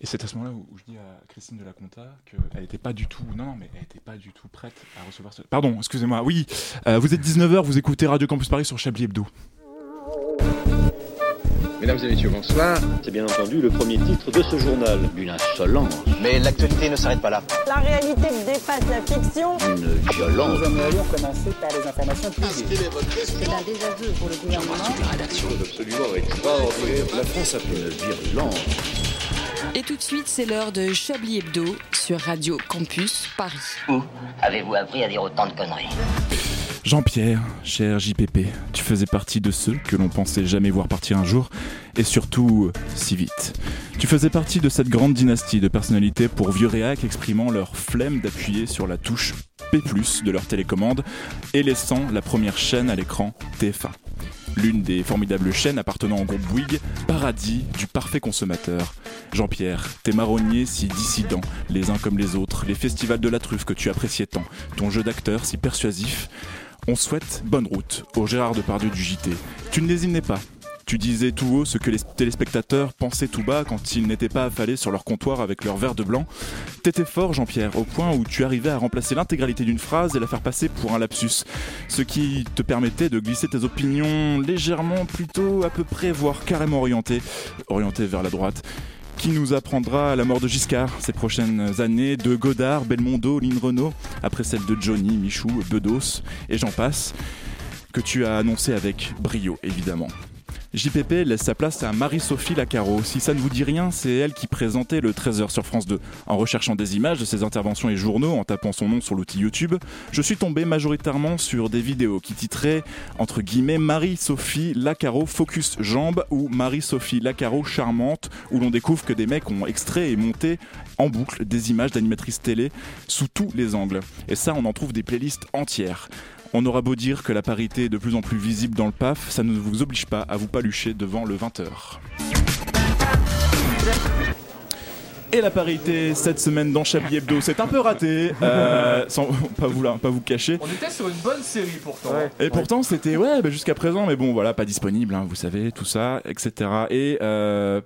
Et c'est à ce moment-là où, où je dis à Christine de la Conta qu'elle n'était pas du tout, non, non, mais elle n'était pas du tout prête à recevoir ce. Pardon, excusez-moi. Oui, euh, vous êtes 19h, vous écoutez Radio Campus Paris sur Chablis Hebdo. Mesdames et messieurs, bonsoir. C'est bien entendu le premier titre de ce journal. Une insolence, Mais l'actualité ne s'arrête pas là. La réalité dépasse la fiction. une violence. Nous aimerions commencer par les informations privées. C'est un désaveu pour le gouvernement. La France a fait une virulence. Et tout de suite, c'est l'heure de Chablis Hebdo sur Radio Campus Paris. Où avez-vous appris à dire autant de conneries? Jean-Pierre, cher JPP, tu faisais partie de ceux que l'on pensait jamais voir partir un jour, et surtout euh, si vite. Tu faisais partie de cette grande dynastie de personnalités pour vieux réacs exprimant leur flemme d'appuyer sur la touche P+, de leur télécommande, et laissant la première chaîne à l'écran TF1. L'une des formidables chaînes appartenant au groupe Bouygues, paradis du parfait consommateur. Jean-Pierre, tes marronniers si dissidents, les uns comme les autres, les festivals de la truffe que tu appréciais tant, ton jeu d'acteur si persuasif, on souhaite bonne route au Gérard Depardieu du JT. Tu ne lésinais pas. Tu disais tout haut ce que les téléspectateurs pensaient tout bas quand ils n'étaient pas affalés sur leur comptoir avec leur verre de blanc. T'étais fort, Jean-Pierre, au point où tu arrivais à remplacer l'intégralité d'une phrase et la faire passer pour un lapsus. Ce qui te permettait de glisser tes opinions légèrement, plutôt à peu près, voire carrément orientées, orientées vers la droite qui nous apprendra la mort de Giscard ces prochaines années, de Godard, Belmondo, Lynn Renault, après celle de Johnny, Michou, Bedos et j'en passe, que tu as annoncé avec brio évidemment. JPP laisse sa place à Marie-Sophie Lacaro. Si ça ne vous dit rien, c'est elle qui présentait le 13h sur France 2. En recherchant des images de ses interventions et journaux, en tapant son nom sur l'outil YouTube, je suis tombé majoritairement sur des vidéos qui titraient entre guillemets Marie-Sophie Lacaro Focus Jambes ou Marie-Sophie Lacaro Charmante, où l'on découvre que des mecs ont extrait et monté en boucle des images d'animatrices télé sous tous les angles. Et ça, on en trouve des playlists entières. On aura beau dire que la parité est de plus en plus visible dans le PAF, ça ne vous oblige pas à vous palucher devant le 20h. Et la parité cette semaine dans Chablis Hebdo, c'est un peu raté, euh, sans pas vous, là, pas vous cacher. On était sur une bonne série pourtant. Et pourtant, c'était ouais, bah, jusqu'à présent, mais bon, voilà, pas disponible, hein, vous savez, tout ça, etc. Et euh,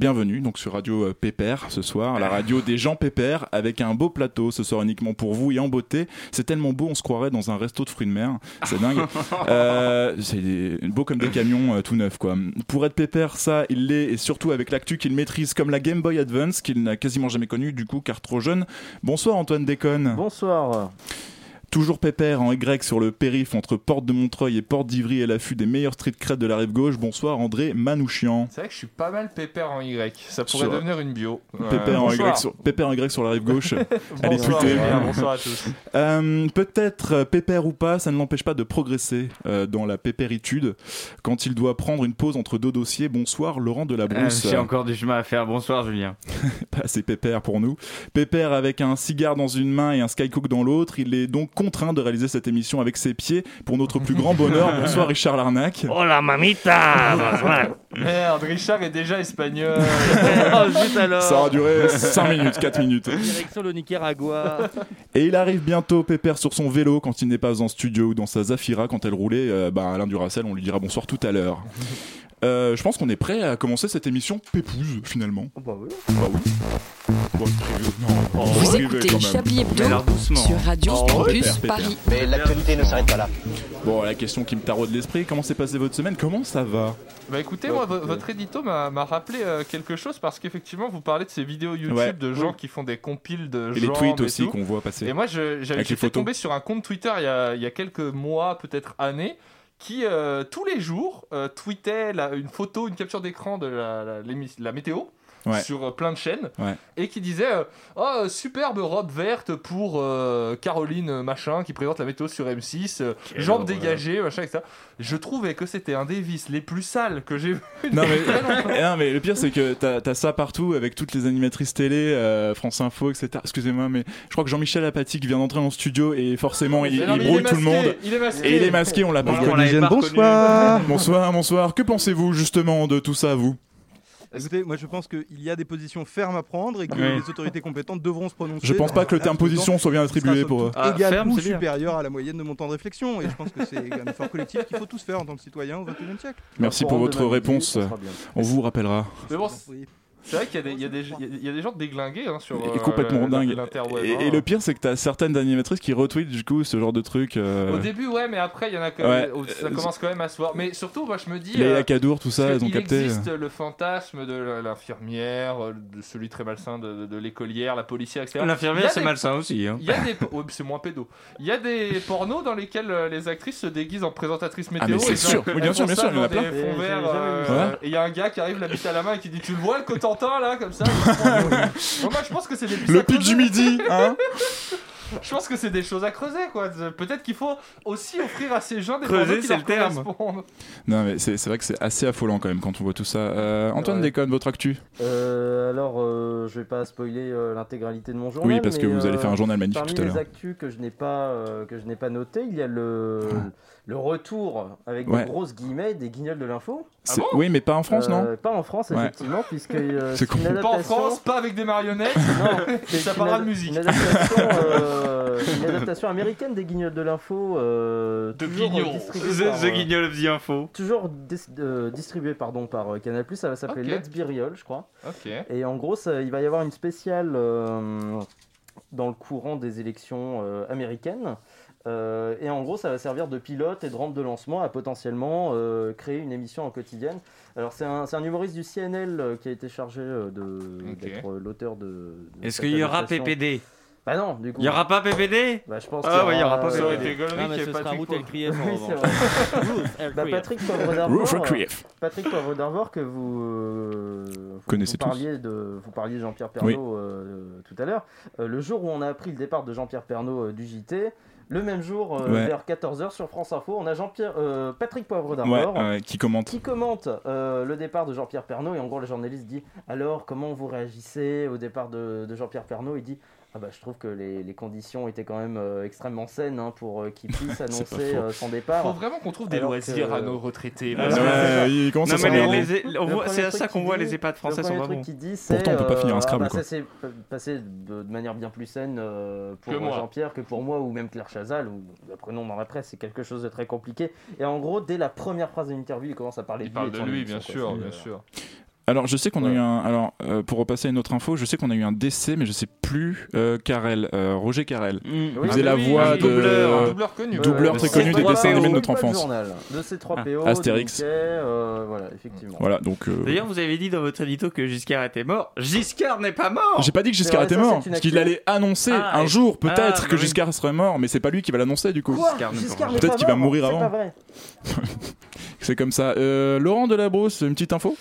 bienvenue donc sur Radio euh, Pépère ce soir, la radio des gens Pépère, avec un beau plateau ce soir uniquement pour vous et en beauté. C'est tellement beau, on se croirait dans un resto de fruits de mer. C'est dingue. Euh, c'est beau comme des camions euh, tout neufs quoi. Pour être Pépère, ça, il l'est et surtout avec l'actu qu'il maîtrise comme la Game Boy Advance qu'il n'a quasiment jamais connue du coup car trop jeune. Bonsoir Antoine Déconne. Bonsoir. Toujours pépère en Y sur le périph entre Porte de Montreuil et Porte d'Ivry et l'affût des meilleurs street creds de la rive gauche. Bonsoir André Manouchian. C'est vrai que je suis pas mal pépère en Y. Ça pourrait Sur- devenir une bio. Pépère, en bonsoir. y sur, pépère en Y sur la rive gauche. Allez Bonsoir. Julien, bonsoir à tous. Euh, Peut-être euh, pépère ou pas, ça ne l'empêche pas de progresser euh, dans la pépéritude. Quand il doit prendre une pause entre deux dossiers, bonsoir Laurent Euh, Delabrousse. J'ai encore du chemin à faire. Bonsoir Julien. pas assez pépère pour nous. Pépère avec un cigare dans une main et un skycook dans l'autre. Il est donc contraint de réaliser cette émission avec ses pieds pour notre plus grand bonheur. Bonsoir Richard Larnac. Hola mamita Bonsoir Merde, Richard est déjà espagnol. oh alors. Ça aura duré 5 minutes, 4 minutes. Direction le Nicaragua. Et il arrive bientôt, Pépère, sur son vélo quand il n'est pas en studio ou dans sa Zafira quand elle roulait. Euh, bah, Alain Duracel, on lui dira bonsoir tout à l'heure. Euh, je pense qu'on est prêt à commencer cette émission pépouse finalement. bah oui. Bah oui. Bon, non, Vous arrivé écoutez. Chablis Hebdo sur Radio Oh, Campus pépère, pépère. Paris. Mais l'actualité ne s'arrête pas là. Bon, la question qui me taraude l'esprit, comment s'est passée votre semaine? Comment ça va? Bah écoutez, moi, vo- votre édito m'a rappelé euh, quelque chose parce qu'effectivement, vous parlez de ces vidéos YouTube Ouais. de gens qui font des compiles de Et les tweets et aussi qu'on voit passer. Et moi, j'avais tombé sur un compte Twitter il y a, il y a quelques mois, peut-être années, qui euh, tous les jours euh, tweetait une photo, une capture d'écran de la météo. Ouais. sur euh, plein de chaînes Ouais. et qui disait euh, oh superbe robe verte pour euh, Caroline euh, machin qui présente la météo sur M6 euh, jambes dégagées machin etc je trouvais que c'était un des vices les plus sales que j'ai vu Non mais, Très longtemps. non, mais le pire c'est que t'as as ça partout avec toutes les animatrices télé, euh, France Info, etc. Excusez-moi, mais je crois que Jean-Michel Apathy qui vient d'entrer en studio et forcément il, non, brouille tout le monde. il est masqué Et il est masqué, on l'a pas on bonsoir. Bonsoir, bonsoir. Que pensez-vous justement de tout ça, vous? Écoutez, moi je pense qu'il y a des positions fermes à prendre et que Oui. les autorités compétentes devront se prononcer. Je pense pas que le terme position soit bien attribué pour. Ah, égal ferme, ou supérieur à la moyenne de mon temps de réflexion. Et je pense que c'est un effort collectif qu'il faut tous faire en tant que citoyen au XXIe siècle. Merci pour votre réponse. On vous rappellera. mais bon Oui. C'est vrai qu'il y, a des- il y, a des- il y a des gens déglingués hein, sur Et euh, complètement dingue. Et, hein. et le pire, c'est que t'as certaines animatrices qui retweetent du coup ce genre de truc. euh, Au début, ouais, mais après, il y en a quand même. Ouais. Ça commence quand même à se voir. Mais surtout, moi, je me dis. Leïla euh, Kadour, tout ça, elles ont capté. existe le fantasme de l'infirmière, euh, de celui très malsain de, de l'écolière, la policière, etc. Il L'infirmière, c'est des- malsain aussi. hein. Il y a des. ouais, c'est moins pédo. Il y a des pornos dans lesquels euh, les actrices se déguisent en présentatrice météo. Ah, mais c'est sûr. Oui, bien sûr, bien sûr, il y en a plein. fonds Et euh, il y a un gars qui arrive la bite à la main et qui dit Tu le vois le Cotentin là, comme ça il se prend- Bon, Moi, je pense que c'est des pistes Le creuser. du midi, hein Je pense que c'est des choses à creuser, quoi. Peut-être qu'il faut aussi offrir à ces gens des Creuser, c'est le terme. Non, mais c'est vrai que c'est assez affolant quand même quand on voit tout ça. Euh, Antoine Ouais. déconne, votre actu Euh, alors, euh, je vais pas spoiler euh, l'intégralité de mon journal. Oui, parce que vous allez faire un journal magnifique parmi tout à les l'heure. actus que je n'ai pas euh, que je n'ai pas noté, il y a le le retour avec Ouais. de grosses guillemets des guignols de l'info. C'est- oui, mais pas en France, non Euh, Pas en France, Ouais. effectivement, puisque euh, C'est une con. Pas en adaptation. France, pas avec des marionnettes. Non, Et ça parlera ad- de musique. Une adaptation, euh, une adaptation américaine des Guignols de l'info. Euh, De toujours, Guignol. The, par, the Guignol of the Info. Toujours dis- euh, distribué pardon, par euh, Canal+, ça va s'appeler. Let's Be Real, je crois. Ok. Et en gros, ça- il va y avoir une spéciale euh, dans le courant des élections euh, américaines. Euh, et en gros, ça va servir de pilote et de rampe de lancement à potentiellement euh, créer une émission en quotidienne. Alors, c'est un, humoriste du CNL euh, qui a été chargé d'être l'auteur de. de Est-ce qu'il y aura. PPD Bah non, du coup. Il y aura pas PPD Bah, je pense Ah qu'il ouais, il y aura pas Ça aurait PPD. Ah, mais y ce sera Patrick Ruth. Bah, Patrick Poivre d'Arvor, Creef. Patrick Poivre d'Arvor que vous, euh, vous- Connaissez vous parliez de vous parliez de Jean-Pierre Pernaut euh, tout à l'heure. Euh, le jour où on a appris le départ de Jean-Pierre Pernaut euh, du JT, le même jour euh, Ouais. vers 14h sur France Info, on a Jean-Pierre euh, Patrick Poivre Ouais, d'Arvor. ouais, qui commente. Qui commente euh, le départ de Jean-Pierre Pernaut et en gros le journaliste dit alors comment vous réagissez au départ de, de Jean-Pierre Pernaut il dit ah bah je trouve que les, les conditions étaient quand même euh, extrêmement saines hein, pour euh, qu'il puisse annoncer euh, son départ. Faut vraiment qu'on trouve des Alors loisirs que- à nos retraités. Ah, parce que- il Non, mais les, les- voit- c'est à ça qu'on voit dit- les EHPAD français sont dit, c'est, Pourtant, on peut pas finir un Scrabble, ah bah, quoi. Ça s'est passé de, de manière bien plus saine euh, pour. Jean-Pierre que pour moi ou même Claire Chazal, ou apprenons dans la presse, c'est quelque chose de très compliqué. Et en gros, dès la première phrase de l'interview, il commence à parler Il de lui. parle et de lui, bien sûr, bien sûr. Alors, je sais qu'on a eu un. Alors, euh, pour repasser à une autre info, je sais qu'on a eu un décès, mais je sais plus. Euh, Carrel, euh, Roger Carrel. Oui, Il faisait la oui, voix un de. doubleur, un doubleur connu. doubleur très connu des C3PO, dessins animés de notre enfance. journal, De C3PO, Astérix. euh, voilà, effectivement. Voilà, donc. euh, D'ailleurs, vous avez dit dans votre édito que Giscard était mort. Giscard n'est pas mort J'ai pas dit que Giscard vrai, était ça, mort, parce qu'il allait annoncer Ah, un jour peut-être Ah, que bah. Giscard serait mort, mais c'est pas lui qui va l'annoncer du coup. Peut-être qu'il va mourir avant. C'est comme ça. Laurent Delabrousse, une petite info?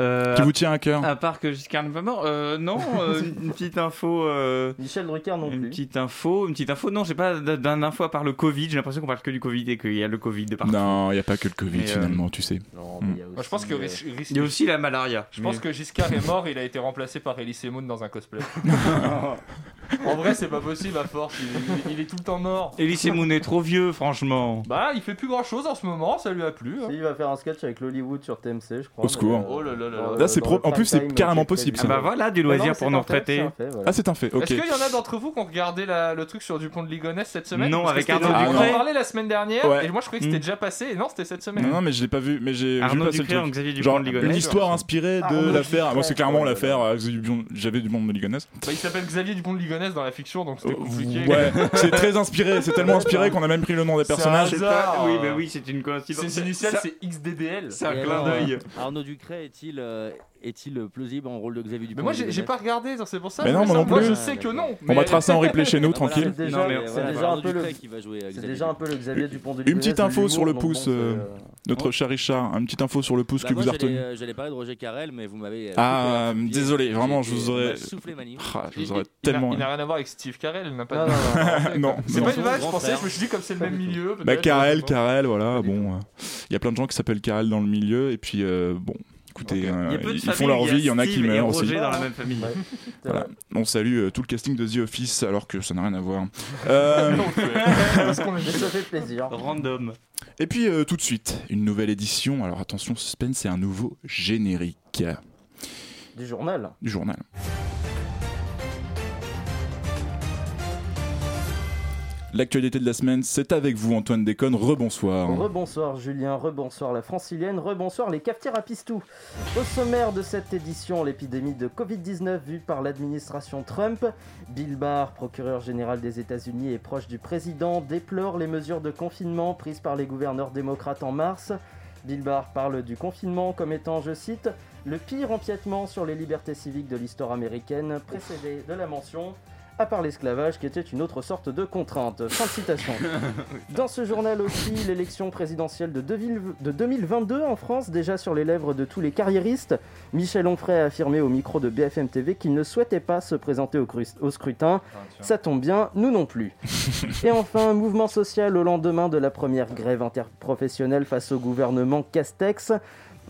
Euh, qui vous tient à cœur. À part que Giscard n'est pas mort, euh, non, euh, une petite info. euh, Michel Drucker non Une plus. petite info, une petite info. Non, j'ai pas d- d'un info à part le Covid. J'ai l'impression qu'on parle que du Covid et qu'il y a le Covid de partout. Non, il n'y a pas que le Covid euh, finalement, tu sais. Non, Hmm. mais il y a Moi, je pense aussi, que euh, Ris- Ris- Il y a aussi la malaria. Je pense que Giscard est mort, il a été remplacé par Elise Moon dans un cosplay. en vrai, c'est pas possible à force, il, il- il est tout le temps mort. Elise Moon est trop vieux, franchement. Bah, il fait plus grand chose en ce moment, ça lui a plu. hein. Si, il va faire un sketch avec l'Hollywood sur TMC, je crois. Au secours. mais, Oh là là là là. dans- Là, c'est pro- en plus, c'est carrément est possible, Ah bah voilà, du loisir pour c'est nos un fait, retraités. Ah, c'est un fait, ok. Est-ce qu'il y en a d'entre vous qui ont regardé la- le truc sur Dupont de Ligonnès cette semaine? Non, avec Arnaud On en Ducré. parlait la semaine dernière, et moi je croyais que c'était Hmm. déjà passé, et non, c'était cette semaine. Non, mais je l'ai pas vu, mais j'ai vu Arnaud passer le Ducré en truc. Xavier Dupont Genre de une histoire inspirée de l'affaire. Ducré. Moi, c'est clairement l'affaire euh, Xavier Dupont- J'avais du monde de Ligonnès. Bah, il s'appelle Xavier Dupont de Ligonnès dans la fiction, donc c'était compliqué. Ouais, c'est très inspiré, c'est tellement inspiré qu'on a même pris le nom des personnages. Oui, mais oui, c'est une coïncidence. Ses initiales, Ça- c'est XDDL. C'est un Et clin d'œil. euh, Arnaud Ducret est-il euh, est-il plausible en rôle de Xavier Dupont Mais moi, j'ai pas regardé, c'est pour ça. Mais je non, moi non plus. je sais que non. On va tracer en replay chez nous, tranquille. C'est déjà, un peu le, Ducret qui va jouer euh, c'est Xavier déjà un Dupont. peu le Xavier Dupont de Une petite info sur le pouce, euh, Notre cher Richard, une petite info sur le pouce Bah, que vous avez j'allais, retenu. euh, J'allais parler de Roger Carrel, mais vous m'avez. euh, Ah, désolé, vraiment, je vous aurais-. Ah, je Il- vous aurais tellement. Il n'a rien à voir avec Steve Carell, il n'a pas Non, de. non, non, Non, C'est pas une vache, je pensais, je me suis dit comme c'est le même milieu. Bah, pas. Karel, voilà, bon. euh, Il y a plein de gens qui s'appellent Karel dans le milieu, et puis, euh, bon, écoutez, euh, ils font leur vie, il y en a qui meurent aussi. Dans la même famille. Ouais. Voilà. On salue euh, tout le casting de The Office, alors que ça n'a rien à voir. Euh, Mais ça fait plaisir. Random. et puis, euh, tout de suite, une nouvelle édition. Alors, attention, suspense, c'est un nouveau générique Du journal. du journal. L'actualité de la semaine, c'est avec vous Antoine Déconne, rebonsoir. Rebonsoir Julien, rebonsoir la francilienne, rebonsoir les cafetières à pistou. Au sommaire de cette édition, l'épidémie de Covid-19 vue par l'administration Trump. Bill Barr, procureur général des États-Unis et proche du président, déplore les mesures de confinement prises par les gouverneurs démocrates en mars. Bill Barr parle du confinement comme étant, je cite, le pire empiètement sur les libertés civiques de l'histoire américaine, précédé de la mention à part l'esclavage qui était une autre sorte de contrainte. Fin de citation. Dans ce journal aussi, l'élection présidentielle de 2022 en France, déjà sur les lèvres de tous les carriéristes, Michel Onfray a affirmé au micro de BFM TV qu'il ne souhaitait pas se présenter au, au scrutin. Ça tombe bien, nous non plus. Et enfin, mouvement social au lendemain de la première grève interprofessionnelle face au gouvernement Castex.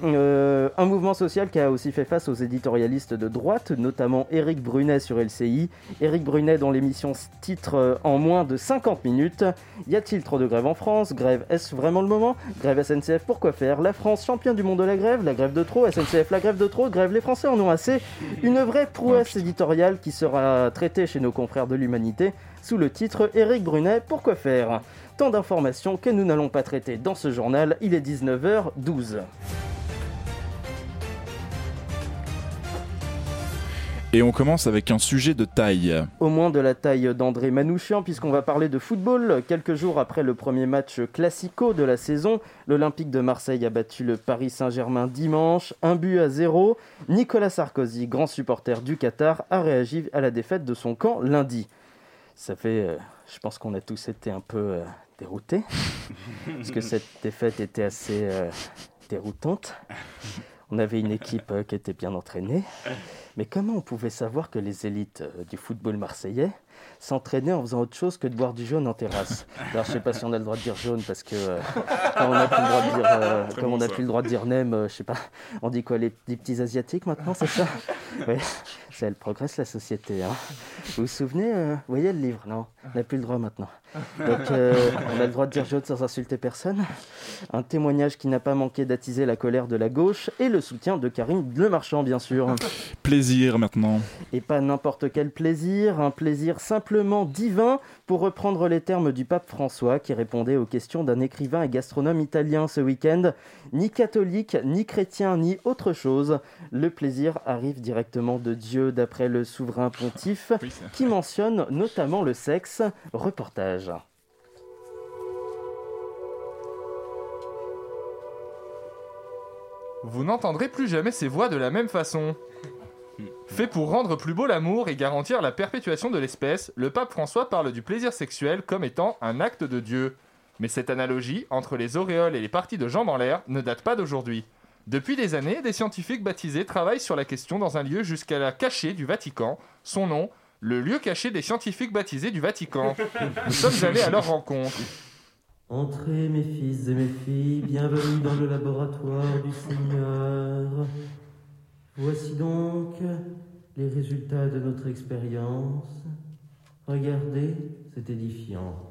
Euh, un mouvement social qui a aussi fait face aux éditorialistes de droite, notamment Éric Brunet sur LCI. Éric Brunet dont l'émission titre euh, en moins de 50 minutes. Y a-t-il trop de grèves en France? Grève, est-ce vraiment le moment? Grève SNCF, pourquoi faire? La France, championne du monde de la grève, la grève de trop, SNCF, la grève de trop, grève, les Français en ont assez. Une vraie prouesse éditoriale qui sera traitée chez nos confrères de l'humanité sous le titre Éric Brunet, pourquoi faire? Tant d'informations que nous n'allons pas traiter dans ce journal, il est 19h12. Et on commence avec un sujet de taille. Au moins de la taille d'André Manouchian, puisqu'on va parler de football. Quelques jours après le premier match classico de la saison, l'Olympique de Marseille a battu le Paris Saint-Germain dimanche, un but à zéro. Nicolas Sarkozy, grand supporter du Qatar, a réagi à la défaite de son camp lundi. Ça fait, euh, je pense qu'on a tous été un peu euh, déroutés, parce que cette défaite était assez euh, déroutante. On avait une équipe qui était bien entraînée. Mais comment on pouvait savoir que les élites euh, du football marseillais s'entraînaient en faisant autre chose que de boire du jaune en terrasse Alors je sais pas si on a le droit de dire jaune parce que euh, quand on n'a plus le droit de dire, euh, comme on a plus le droit de dire nem, je sais pas, on dit quoi les, petits asiatiques maintenant, c'est ça? Oui, ça elle progresse la société. Hein. Vous vous souvenez, vous voyez le livre? Non, on n'a plus le droit maintenant. Donc on a le droit de dire jaune sans insulter personne. Un témoignage qui n'a pas manqué d'attiser la colère de la gauche et le soutien de Karim Le Marchand bien sûr plaisir maintenant. Et pas n'importe quel plaisir, un plaisir simplement divin, pour reprendre les termes du pape François qui répondait aux questions d'un écrivain et gastronome italien ce week-end. Ni catholique, ni chrétien, ni autre chose. Le plaisir arrive directement de Dieu d'après le souverain pontife qui mentionne notamment le sexe. Reportage. Vous n'entendrez plus jamais ces voix de la même façon. Fait pour rendre plus beau l'amour et garantir la perpétuation de l'espèce, le pape François parle du plaisir sexuel comme étant un acte de Dieu. Mais cette analogie entre les auréoles et les parties de jambes en l'air ne date pas d'aujourd'hui. Depuis des années, des scientifiques baptisés travaillent sur la question dans un lieu jusqu'à la caché du Vatican. Son nom, le lieu caché des scientifiques baptisés du Vatican. Nous sommes allés à leur rencontre. Entrez mes fils et mes filles, bienvenue dans le laboratoire du Seigneur. Voici donc les résultats de notre expérience. Regardez, c'est édifiant.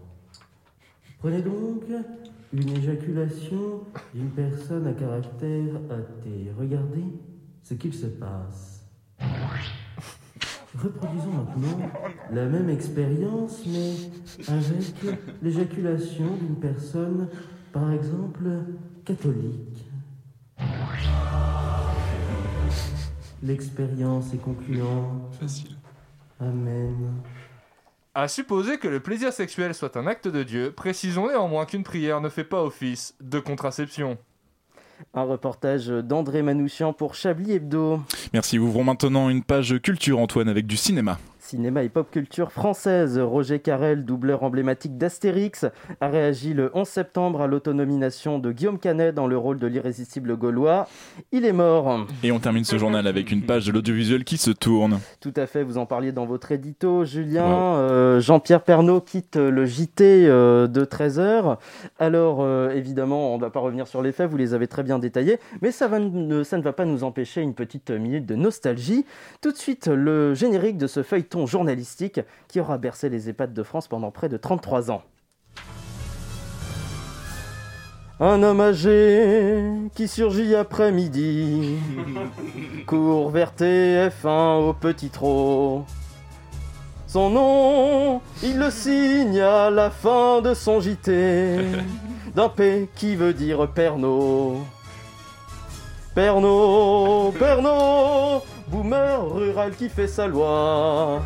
Prenez donc une éjaculation d'une personne à caractère athée. Regardez ce qu'il se passe. Reproduisons maintenant la même expérience, mais avec l'éjaculation d'une personne, par exemple, catholique. L'expérience est concluante. Facile. Amen. À supposer que le plaisir sexuel soit un acte de Dieu, précisons néanmoins qu'une prière ne fait pas office de contraception. Un reportage d'André Manouchian pour Chablis Hebdo. Merci, ouvrons maintenant une page culture Antoine avec du cinéma cinéma et pop culture française. Roger Carrel, doubleur emblématique d'Astérix, a réagi le 11 septembre à l'autonomination de Guillaume Canet dans le rôle de l'irrésistible gaulois. Il est mort. Et on termine ce journal avec une page de l'audiovisuel qui se tourne. Tout à fait, vous en parliez dans votre édito, Julien. Euh, Jean-Pierre Pernaud quitte le JT euh, de 13h. Alors, euh, évidemment, on ne va pas revenir sur les faits, vous les avez très bien détaillés, mais ça, va, ça ne va pas nous empêcher une petite minute de nostalgie. Tout de suite, le générique de ce feuilleton journalistique qui aura bercé les EHPAD de France pendant près de 33 ans. Un homme âgé qui surgit après-midi, court vers TF1 au petit trot. Son nom, il le signe à la fin de son JT. D'un P qui veut dire Pernod. Pernod, Pernod, boomer rural qui fait sa loi.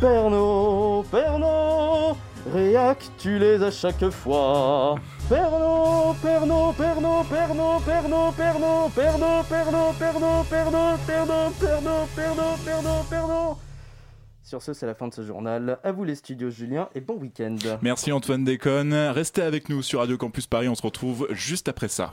Pernod, Pernod, réac, tu les as chaque fois. Pernod, Pernod, Pernod, Pernod, Pernod, Pernod, Pernod, Pernod, Pernod, Pernod, Pernod, Pernod, Pernod, Pernod, Pernod. Sur ce, c'est la fin de ce journal. À vous les studios, Julien, et bon week-end. Merci Antoine Déconne. Restez avec nous sur Radio Campus Paris. On se retrouve juste après ça.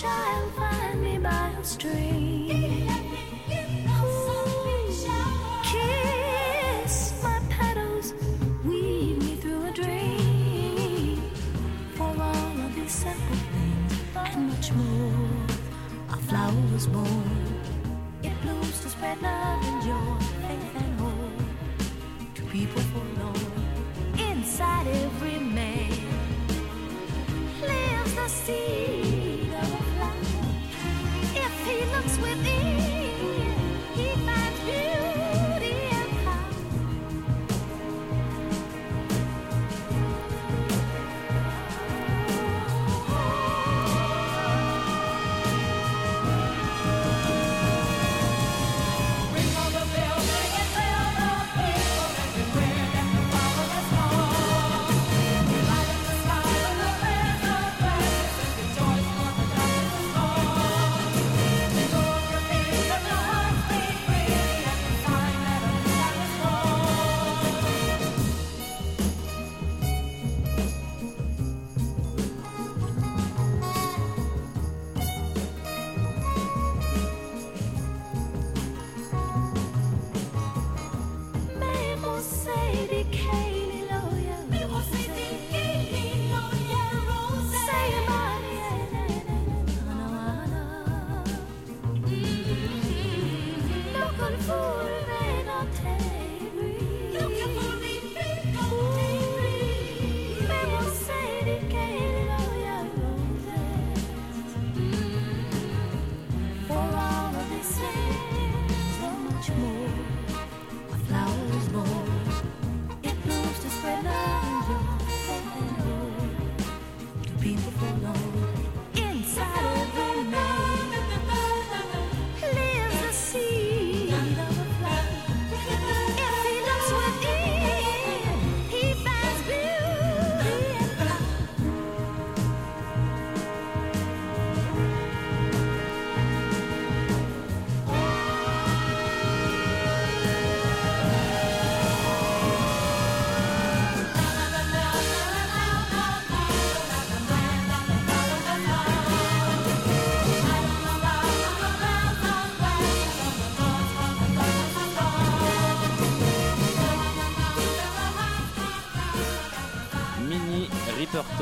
Child find me by a stream? Kiss my petals, weave me through a dream. For all of these simple things and much more. A flower was born. It blooms to spread love and joy, faith and hope to people forlorn. Inside every man lives the seed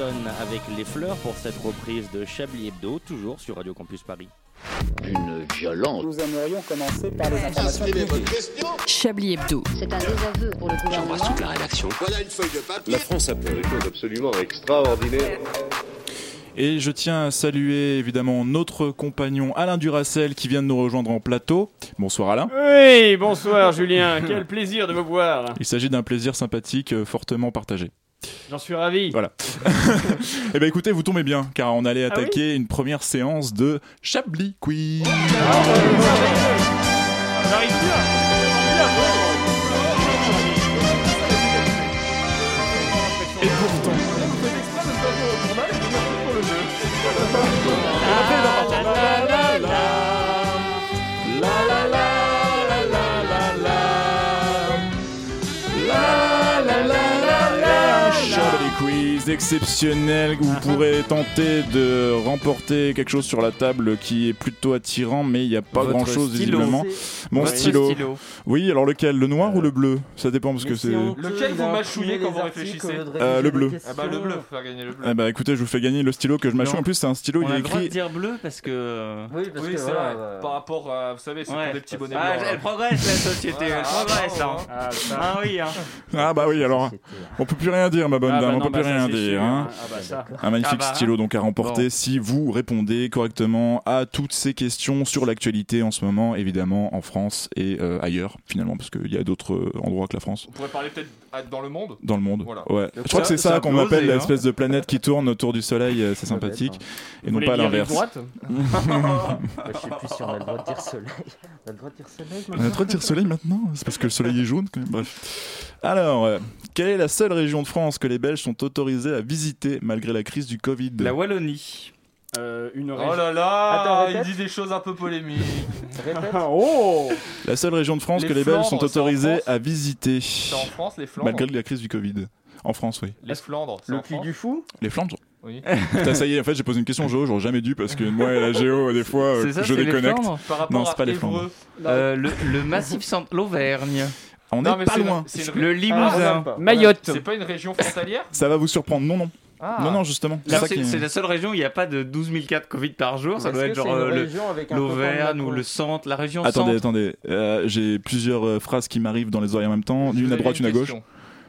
Avec les fleurs pour cette reprise de Chablis Hebdo, toujours sur Radio Campus Paris. Une violence. Nous aimerions commencer par les informations. Chablis Hebdo. C'est un désaveu pour le gouvernement. la rédaction. Voilà une feuille de papier. La France a fait des choses absolument extraordinaires. Et je tiens à saluer évidemment notre compagnon Alain Duracel qui vient de nous rejoindre en plateau. Bonsoir Alain. Oui, bonsoir Julien, quel plaisir de vous voir. Il s'agit d'un plaisir sympathique euh, fortement partagé. J'en suis ravi. Voilà. Eh bien écoutez, vous tombez bien, car on allait Ah attaquer une première séance de Chablis Quiz. J'arrive bien. Exceptionnel où vous pourrez tenter de remporter quelque chose sur la table qui est plutôt attirant, mais il n'y a pas Votre grand chose stylo. visiblement. Mon Votre stylo. stylo. Oui, alors lequel Le noir ou le bleu? Ça dépend parce que c'est. Lequel vous mâchouillez quand vous réfléchissez Euh, le bleu. Ah bah le bleu, faut faire gagner le bleu. Eh bah écoutez, je vous fais gagner le stylo que je mâchouille. En plus, c'est un stylo, On il a est droit de écrit. dire bleu parce que. Oui, parce Oui, que voilà, vrai. Par rapport à, vous savez, c'est Ouais. pour des petits bonnets Ah, blancs. elle progresse la société, elle progresse. ah, hein. Ah. Ah oui, hein. Ah bah oui, alors. On peut plus rien dire, ma bonne Ah, dame, bah on peut plus rien dire. Hein. hein. Ah bah. Un magnifique Ah bah. stylo donc à remporter Bon. si vous répondez correctement à toutes ces questions sur l'actualité en ce moment, évidemment en France et euh, ailleurs finalement, parce qu'il y a d'autres euh, endroits que la France. On pourrait parler peut-être dans le monde? Dans le monde. Voilà. Ouais. Donc Je crois que c'est ça qu'on appelle hein. l'espèce de planète qui tourne autour du soleil, euh, c'est sympathique. Et non pas l'inverse. droite? Je sais plus si on a le droit de dire soleil. On a le droit de dire soleil On a le droit de dire soleil maintenant C'est parce que le soleil est jaune quand même. Bref. Alors, euh, quelle est la seule région de France que les Belges sont autorisés à visiter malgré la crise du Covid La Wallonie. Euh, Une Oh là là, Attends, il dit des choses un peu polémiques. Oh La seule région de France Les que les Belges Flandres, sont autorisés à visiter C'est en France, les Flandres. malgré la crise du Covid. En France, oui. Les Flandres, Le France. du fou Les Flandres Oui. Putain, ça y est, en fait, j'ai posé une question géo, j'aurais jamais dû parce que moi et la géo, des fois, ça, je déconnecte. Par rapport Non, c'est à pas les. Flandres. Euh, le, le massif centre, l'Auvergne. On Non, est pas une- loin. c'est une- Le Ah, Limousin. Mayotte. C'est pas une région frontalière Ça va vous surprendre. Non, non. Ah. Non, non, justement. C'est qui la seule région où il n'y a pas de 12 000 cas de Covid par jour. Ça doit être genre euh, l'Auvergne ou le centre, la région Attendez, centre. attendez. Euh, j'ai plusieurs euh, phrases qui m'arrivent dans les oreilles en même temps, une à droite, une à gauche.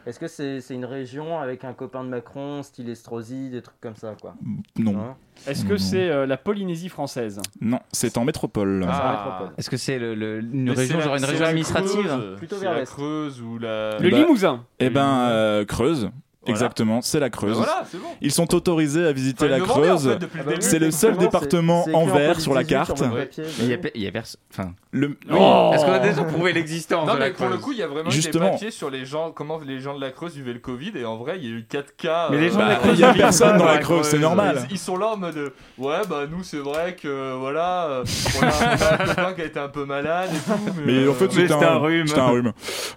Est-ce que c'est c'est une région avec un copain de Macron, style Estrosi, des trucs comme ça, quoi? Non. Hein? Est-ce que c'est euh, la Polynésie française? Non, c'est en métropole. Ah. Est-ce que c'est le, le- une Mais région, genre une région administrative? Creuse. Plutôt vers la. Creuse ou la. Le bah, Limousin. Eh ben, euh, Creuse. Voilà. Exactement, c'est la Creuse. Bah voilà, bon. Ils sont autorisés à visiter la en Creuse. fait, Ah bah. C'est le seul département en vert sur la carte. votre Ouais. papier, Mais Il y a, pe- il y a pers- enfin, Le... Oh Est-ce qu'on a déjà prouvé l'existence Non, de la mais pour le Creuse coup, il y a vraiment eu des Justement. papiers sur les gens, comment les gens de la Creuse vivaient le Covid, et en vrai, il y a eu 4 cas. Mais les euh, gens de la Bah, Creuse, il y a personne dans la Creuse, c'est normal. Ils, ils sont là en mode euh, ouais bah nous c'est vrai que voilà euh, on a, on a un copain qui a été un peu malade et tout mais, Mais en fait, euh, c'était un, rhume. C'était un rhume.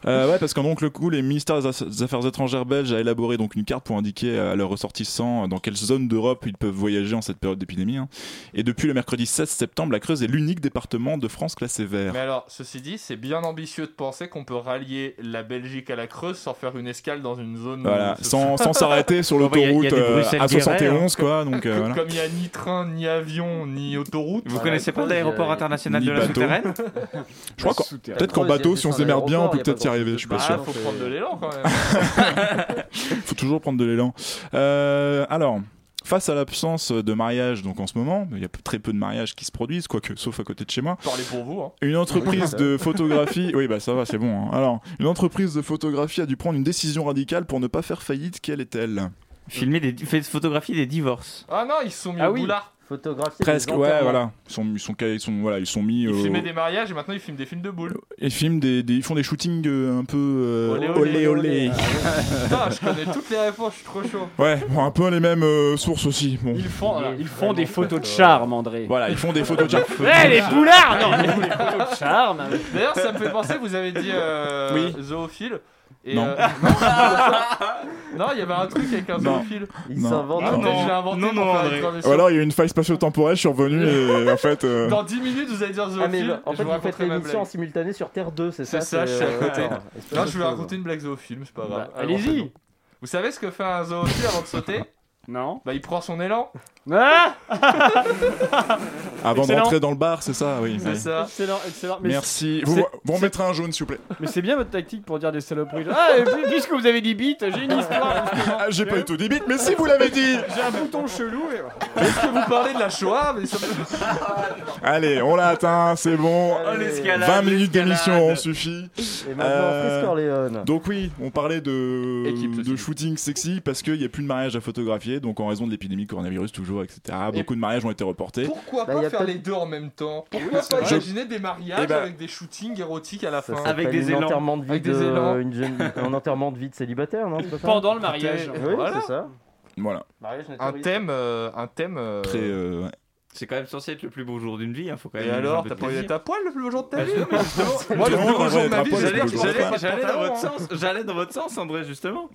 Euh, ouais, parce qu'en donc le coup, les ministères des Affaires étrangères belges a élaboré donc une carte pour indiquer à leurs ressortissants dans quelle zone d'Europe ils peuvent voyager en cette période d'épidémie. hein. Et depuis le mercredi 16 septembre, la Creuse est l'unique département de France classé vert. mais alors ceci dit c'est bien ambitieux de penser qu'on peut rallier la Belgique à la Creuse sans faire une escale dans une zone Voilà, où- sans sans s'arrêter sur bah, l'autoroute euh, à Guéret, 71 quoi. Donc euh, comme voilà. comme il n'y a ni train ni avion ni autoroute Vous Voilà, connaissez pas l'aéroport international de la bateau. souterraine Je crois Souterrain. peut-être qu'en bateau, si on se démerde bien, on peut peut-être y arriver. Je suis pas bah, sûr. faut prendre de l'élan quand même faut toujours prendre de l'élan. Euh, alors, face à l'absence de mariage, donc en ce moment, il y a très peu de mariages qui se produisent, quoique, sauf à côté de chez moi. parlez pour vous hein. Une entreprise de photographie, oui bah ça va, c'est bon. hein. Alors, une entreprise de photographie a dû prendre une décision radicale pour ne pas faire faillite. Quelle est-elle? Filmer des, photographier des divorces. ah non ils se sont mis Ah au oui. boulard Photographier Presque, ouais, voilà. Ils sont, ils sont, ils sont, voilà, ils sont mis. ils au- filmaient des mariages et maintenant ils filment des films de boules Ils filment des, des- ils font des shootings euh, un peu euh, Olé, olé olé, olé. Putain, je connais toutes les réponses je suis trop chaud Ouais, bon, un peu les mêmes euh, sources aussi. Bon. Ils font, ils font des photos de charme, André. Voilà, ils font des photos de Eh, les boulards Non, les photos de charme D'ailleurs, ça me fait penser, vous avez dit euh, Oui. zoophile. Et Non. euh, non, il y avait un truc avec un Non. zoophile. Il Non. s'invente. Ah, inventé Non, pour non, transition. Ou alors il y a eu une faille spatio-temporelle, je suis revenu et en fait. euh, Dans 10 minutes, vous allez dire Ah, mais zoophile. en et fait, je vous faites l'émission en simultané sur Terre 2, c'est C'est ça ça, je suis à euh, côté. Non, je vais raconter une blague zoophile, c'est pas grave. Bah, en fait, allez-y. non. Vous savez ce que fait un zoophile avant de sauter? Non Bah, il prend son élan. Ah avant Excellent. d'entrer dans le bar, c'est ça, oui. C'est ça. Excellent, excellent. Mais Merci. Vous, vous remettrez un jaune, s'il vous plaît. Mais c'est bien votre tactique pour dire des saloperies. Ah, et puis- puisque vous avez dit bite, j'ai une histoire. justement. Ah, j'ai pas eu tout dit bite, mais si vous l'avez dit J'ai un bouton chelou et... Est-ce que vous parlez de la Shoah mais ça me- Allez, on l'a atteint, c'est bon. Oh, l'escalade, 20 minutes d'émission ont suffi. Et maintenant, Euh, Corleone. Donc oui, on parlait de, Équipe de shooting sexy parce qu'il n'y a plus de mariage à photographier, donc en raison de l'épidémie coronavirus toujours, etc. Beaucoup de mariages ont été reportés. Pourquoi Bah, pas faire les deux en même temps? Pourquoi pas imaginer des mariages Eh ben- avec des shootings érotiques à la fin Avec des élans. enterrement de vie Avec des de- élans. une jeune- un enterrement de vie de célibataire, non ça? Pendant le mariage. Oui, Voilà. c'est ça. Voilà, Mariage Un thème, euh, un thème. euh, très. euh, ouais. C'est quand même censé être le plus beau jour d'une vie, hein, faut quand même. Et alors, t'as pas d'être à poil le plus beau jour de ta Bah, vie. Moi, le plus beau jour de ma vie, plus beau j'allais dans votre sens, j'allais dans votre sens, André, justement.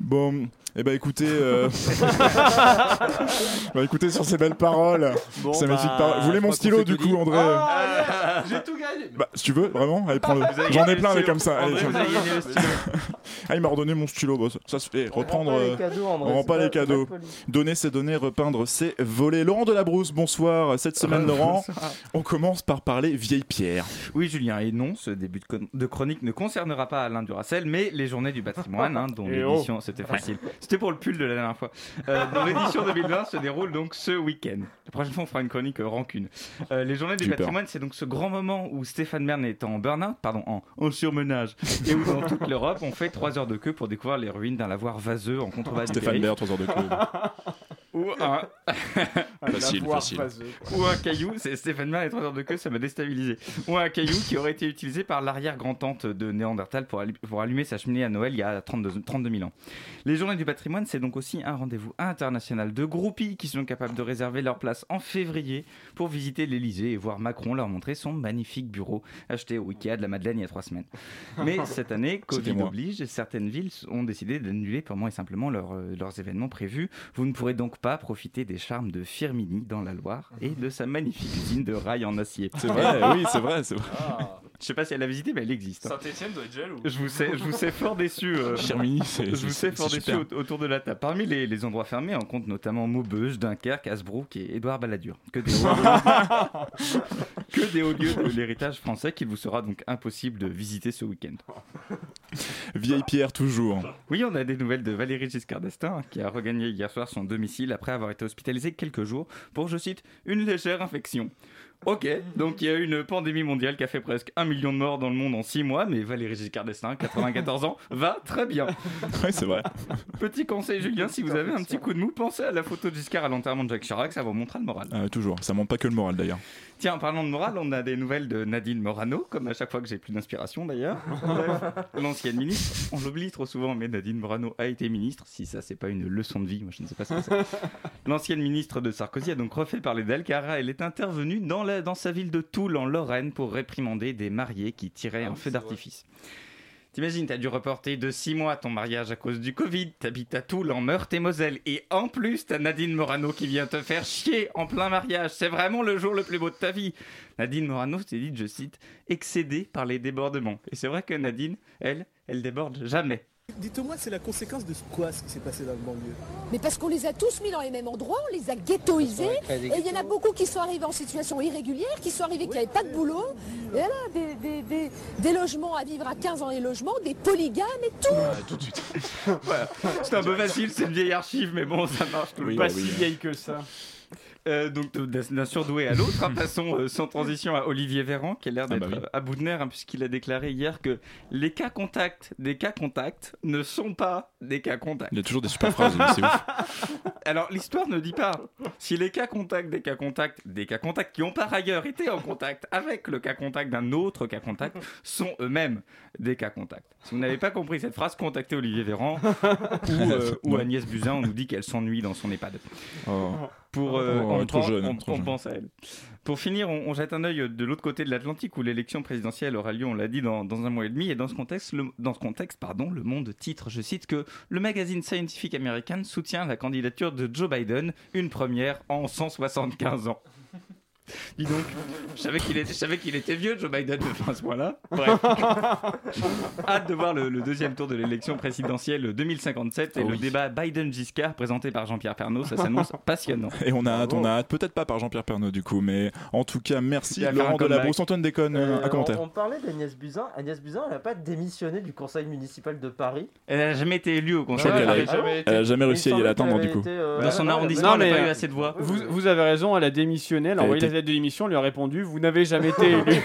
Bon, eh ben écoutez, euh... bah écoutez sur ces belles paroles, Bon, ces bah, paroles. Vous voulez mon stylo du coup, dit. André Ah, J'ai tout gagné. Bah si tu veux, vraiment, allez prends-le. J'en ai le plein, mais comme ça. Allez, André, tiens. vous avez gagné le stylo. ah, il m'a redonné mon stylo, bah, ça, ça se fait. Reprendre. pas les euh, cadeaux, André, on rend pas pas- les cadeaux. Donner, c'est donner. Repeindre, c'est voler. Laurent Delabrousse, bonsoir. Cette semaine, Laurent, on commence par parler vieille pierre. Oui, Julien, et non, ce début de, chronique ne concernera pas Alain Duracel, mais les journées du patrimoine, hein, dont oh. l'édition, c'était facile. C'était pour le pull de la dernière fois. Euh, dont l'édition 2020 se déroule donc ce week-end. La prochaine fois, on fera une chronique euh, rancune. Euh, les journées du patrimoine, c'est donc ce grand moment où Stéphane Bern est en burn-out, pardon, en, en surmenage, et où dans toute l'Europe, on fait 3 heures de queue pour découvrir les ruines d'un lavoir vaseux en contrebas Stéphane. Baird, 3 heures de queue. Ou un, Facile, facile. ou un caillou, c'est Stéphane Bern et 3 heures de queue, ça m'a déstabilisé. Ou un caillou qui aurait été utilisé par l'arrière-grand-tante de Néandertal pour, allu- pour allumer sa cheminée à Noël il y a 32, 32 000 ans. Les journées du patrimoine, c'est donc aussi un rendez-vous international de groupies qui sont capables de réserver leur place en février pour visiter l'Elysée et voir Macron leur montrer son magnifique bureau acheté au Ikea de la Madeleine il y a trois semaines. Mais cette année, Covid oblige, certaines villes ont décidé d'annuler purement et simplement leurs, euh, leurs événements prévus. Vous ne pourrez donc pas profiter des charmes de Firmini dans la Loire et de sa magnifique usine de rails en acier. C'est vrai, oui, c'est vrai, c'est vrai. Je sais pas si elle a visité, mais elle existe. hein. Saint-Etienne doit être jaloux. Je vous sais, je vous sais fort déçu. euh, Firmini, c'est je vous sais fort déçu au- autour de la table. Parmi les, les endroits fermés, on compte notamment Maubeuge, Dunkerque, Hasbrook et Édouard Balladur. Que des hauts lieux, que des hauts lieux de l'héritage français qu'il vous sera donc impossible de visiter ce week-end. Vieille pierre, toujours. Oui, on a des nouvelles de Valérie Giscard d'Estaing, qui a regagné hier soir son domicile après avoir été hospitalisée quelques jours pour, je cite, une légère infection. Ok, donc il y a eu une pandémie mondiale qui a fait presque un million de morts dans le monde en 6 mois, mais Valérie Giscard d'Estaing, 94 ans, va très bien. Oui, c'est vrai. Petit conseil, Julien, si vous avez un petit coup de mou, pensez à la photo de Giscard à l'enterrement de Jacques Chirac, ça vous montrera le moral. Euh, toujours. Ça monte pas que le moral d'ailleurs. Tiens, en parlant de morale, on a des nouvelles de Nadine Morano, comme à chaque fois que j'ai plus d'inspiration d'ailleurs. L'ancienne ministre, on l'oublie trop souvent, mais Nadine Morano a été ministre. Si ça, c'est pas une leçon de vie, moi je ne sais pas ce que c'est. L'ancienne ministre de Sarkozy a donc refait parler d'elle car elle est intervenue dans, la- dans sa ville de Toul, en Lorraine, pour réprimander des mariés qui tiraient un feu d'artifice. T'imagines, t'as dû reporter de 6 mois ton mariage à cause du Covid, t'habites à Toul en Meurthe-et-Moselle, et en plus t'as Nadine Morano qui vient te faire chier en plein mariage. C'est vraiment le jour le plus beau de ta vie. Nadine Morano s'est dit, je cite, excédée par les débordements. Et c'est vrai que Nadine, elle, elle déborde jamais. Dites-moi, c'est la conséquence de quoi ce qui s'est passé dans le banlieue? Mais parce qu'on les a tous mis dans les mêmes endroits, on les a ghettoisés, et il y en a beaucoup qui sont arrivés en situation irrégulière, qui sont arrivés qui n'avaient pas de boulot, et là, des, des- des- des logements à vivre à 15 ans les logements, des polygames et tout. tout de suite. voilà. C'est un peu facile, c'est une vieille archive, mais bon, ça marche tout le Oui, pas si vieille que ça. Euh, donc d'un surdoué à l'autre, hein, passons euh, sans transition à Olivier Véran, qui a l'air Ah d'être bah oui. euh, à bout de nerfs, hein, puisqu'il a déclaré hier que les cas contacts des cas contacts ne sont pas des cas contacts. Il y a toujours des super phrases, c'est ouf. Alors l'histoire ne dit pas si les cas contacts des cas contacts des cas contacts qui ont par ailleurs été en contact avec le cas contact d'un autre cas contact sont eux-mêmes des cas contacts. Si vous n'avez pas compris cette phrase, contactez Olivier Véran ou, euh, ou. Agnès Buzyn, on nous dit qu'elle s'ennuie dans son EHPAD. Oh. Pour, euh, Oh, on, trop jeune, on- trop on jeune. pense à elle. Pour finir, on, jette un œil de l'autre côté de l'Atlantique où l'élection présidentielle aura lieu, on l'a dit, dans, un mois et demi. Et dans ce contexte, le, dans ce contexte pardon, le Monde titre, je cite, que le magazine Scientific American soutient la candidature de Joe Biden, une première en 175 ans. Dis donc, je savais qu'il était, je savais qu'il était vieux, Joe Biden, de à ce point-là. Bref. Hâte de voir le, le deuxième tour de l'élection présidentielle 2057 et Oh le oui. débat Biden-Giscard présenté par Jean-Pierre Pernaut. Ça s'annonce passionnant. Et on a hâte, on a hâte, peut-être pas par Jean-Pierre Pernaut du coup, mais en tout cas, merci Il faire Laurent un de la comeback. Brousse. Antoine Déconne, Euh, un commentaire. On, on parlait d'Agnès Buzyn. Agnès Buzyn, elle n'a pas démissionné du conseil municipal de Paris. Elle n'a jamais été élue au conseil crois de a- elle a jamais réussi à y aller atteindre du coup. euh, Dans son arrondissement, Non, elle n'a pas eu euh, assez de voix. Vous, vous avez raison, elle a démissionné, elle a Elle envoyé était- lettre de démission, on lui a répondu Vous n'avez jamais été élu.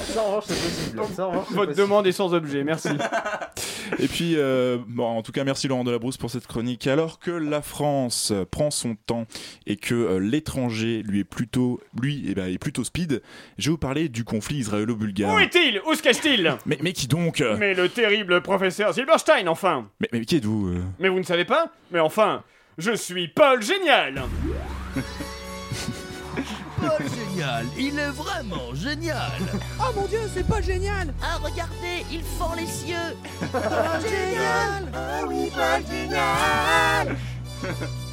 Ça, en revanche, c'est possible. Ça, en revanche, c'est Votre possible. demande est sans objet, merci. Et puis, euh, bon, en tout cas, merci Laurent Delabrousse pour cette chronique. Alors que la France prend son temps et que euh, l'étranger lui est plutôt, lui, eh ben, est plutôt speed, je vais vous parler du conflit israélo-bulgare. Où est-il? Où se cache-t-il? Mais, mais qui donc? Euh Mais le terrible professeur Silberstein, enfin mais, mais qui êtes-vous euh? Mais vous ne savez pas? Mais enfin, je suis Paul Génial pas génial, il est vraiment génial. Oh mon dieu, c'est pas génial Ah, regardez, il fend les cieux. Génial Ah oui, pas génial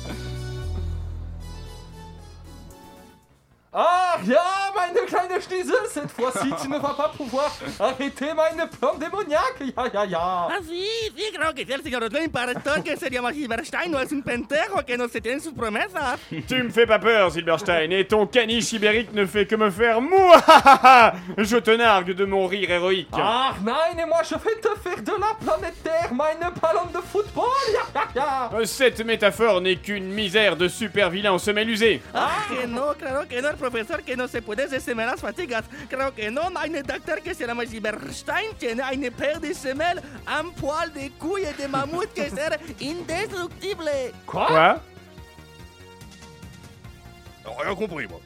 Ah, ja, meine kleine Schniesel, cette fois-ci, tu ne vas pas pouvoir arrêter meine plante démoniaque. Ja, ja, ja. Ah, sí, sí, creo que sí, el señor pareció que sería más Silverstein no es un pendejo que no se tiene sus promesas. Tu me fais pas peur, Silberstein, et ton caniche ibérique ne fait que me faire mouah Je te nargue de mon rire héroïque. Ah, nein, et moi je vais te faire de la planète Terre, meine ballon de football. Ja, ja, ja. Cette métaphore n'est qu'une misère de super vilain en semelle usée. Ah, que no, claro que no, profesor que no se puede dessemer las fatigas. Creo que no, ein doctor que se llama Silberstein tiene une paire de semelles, un poil de couille et de mammouth que ser indestructible. Quoi Rien compris, moi.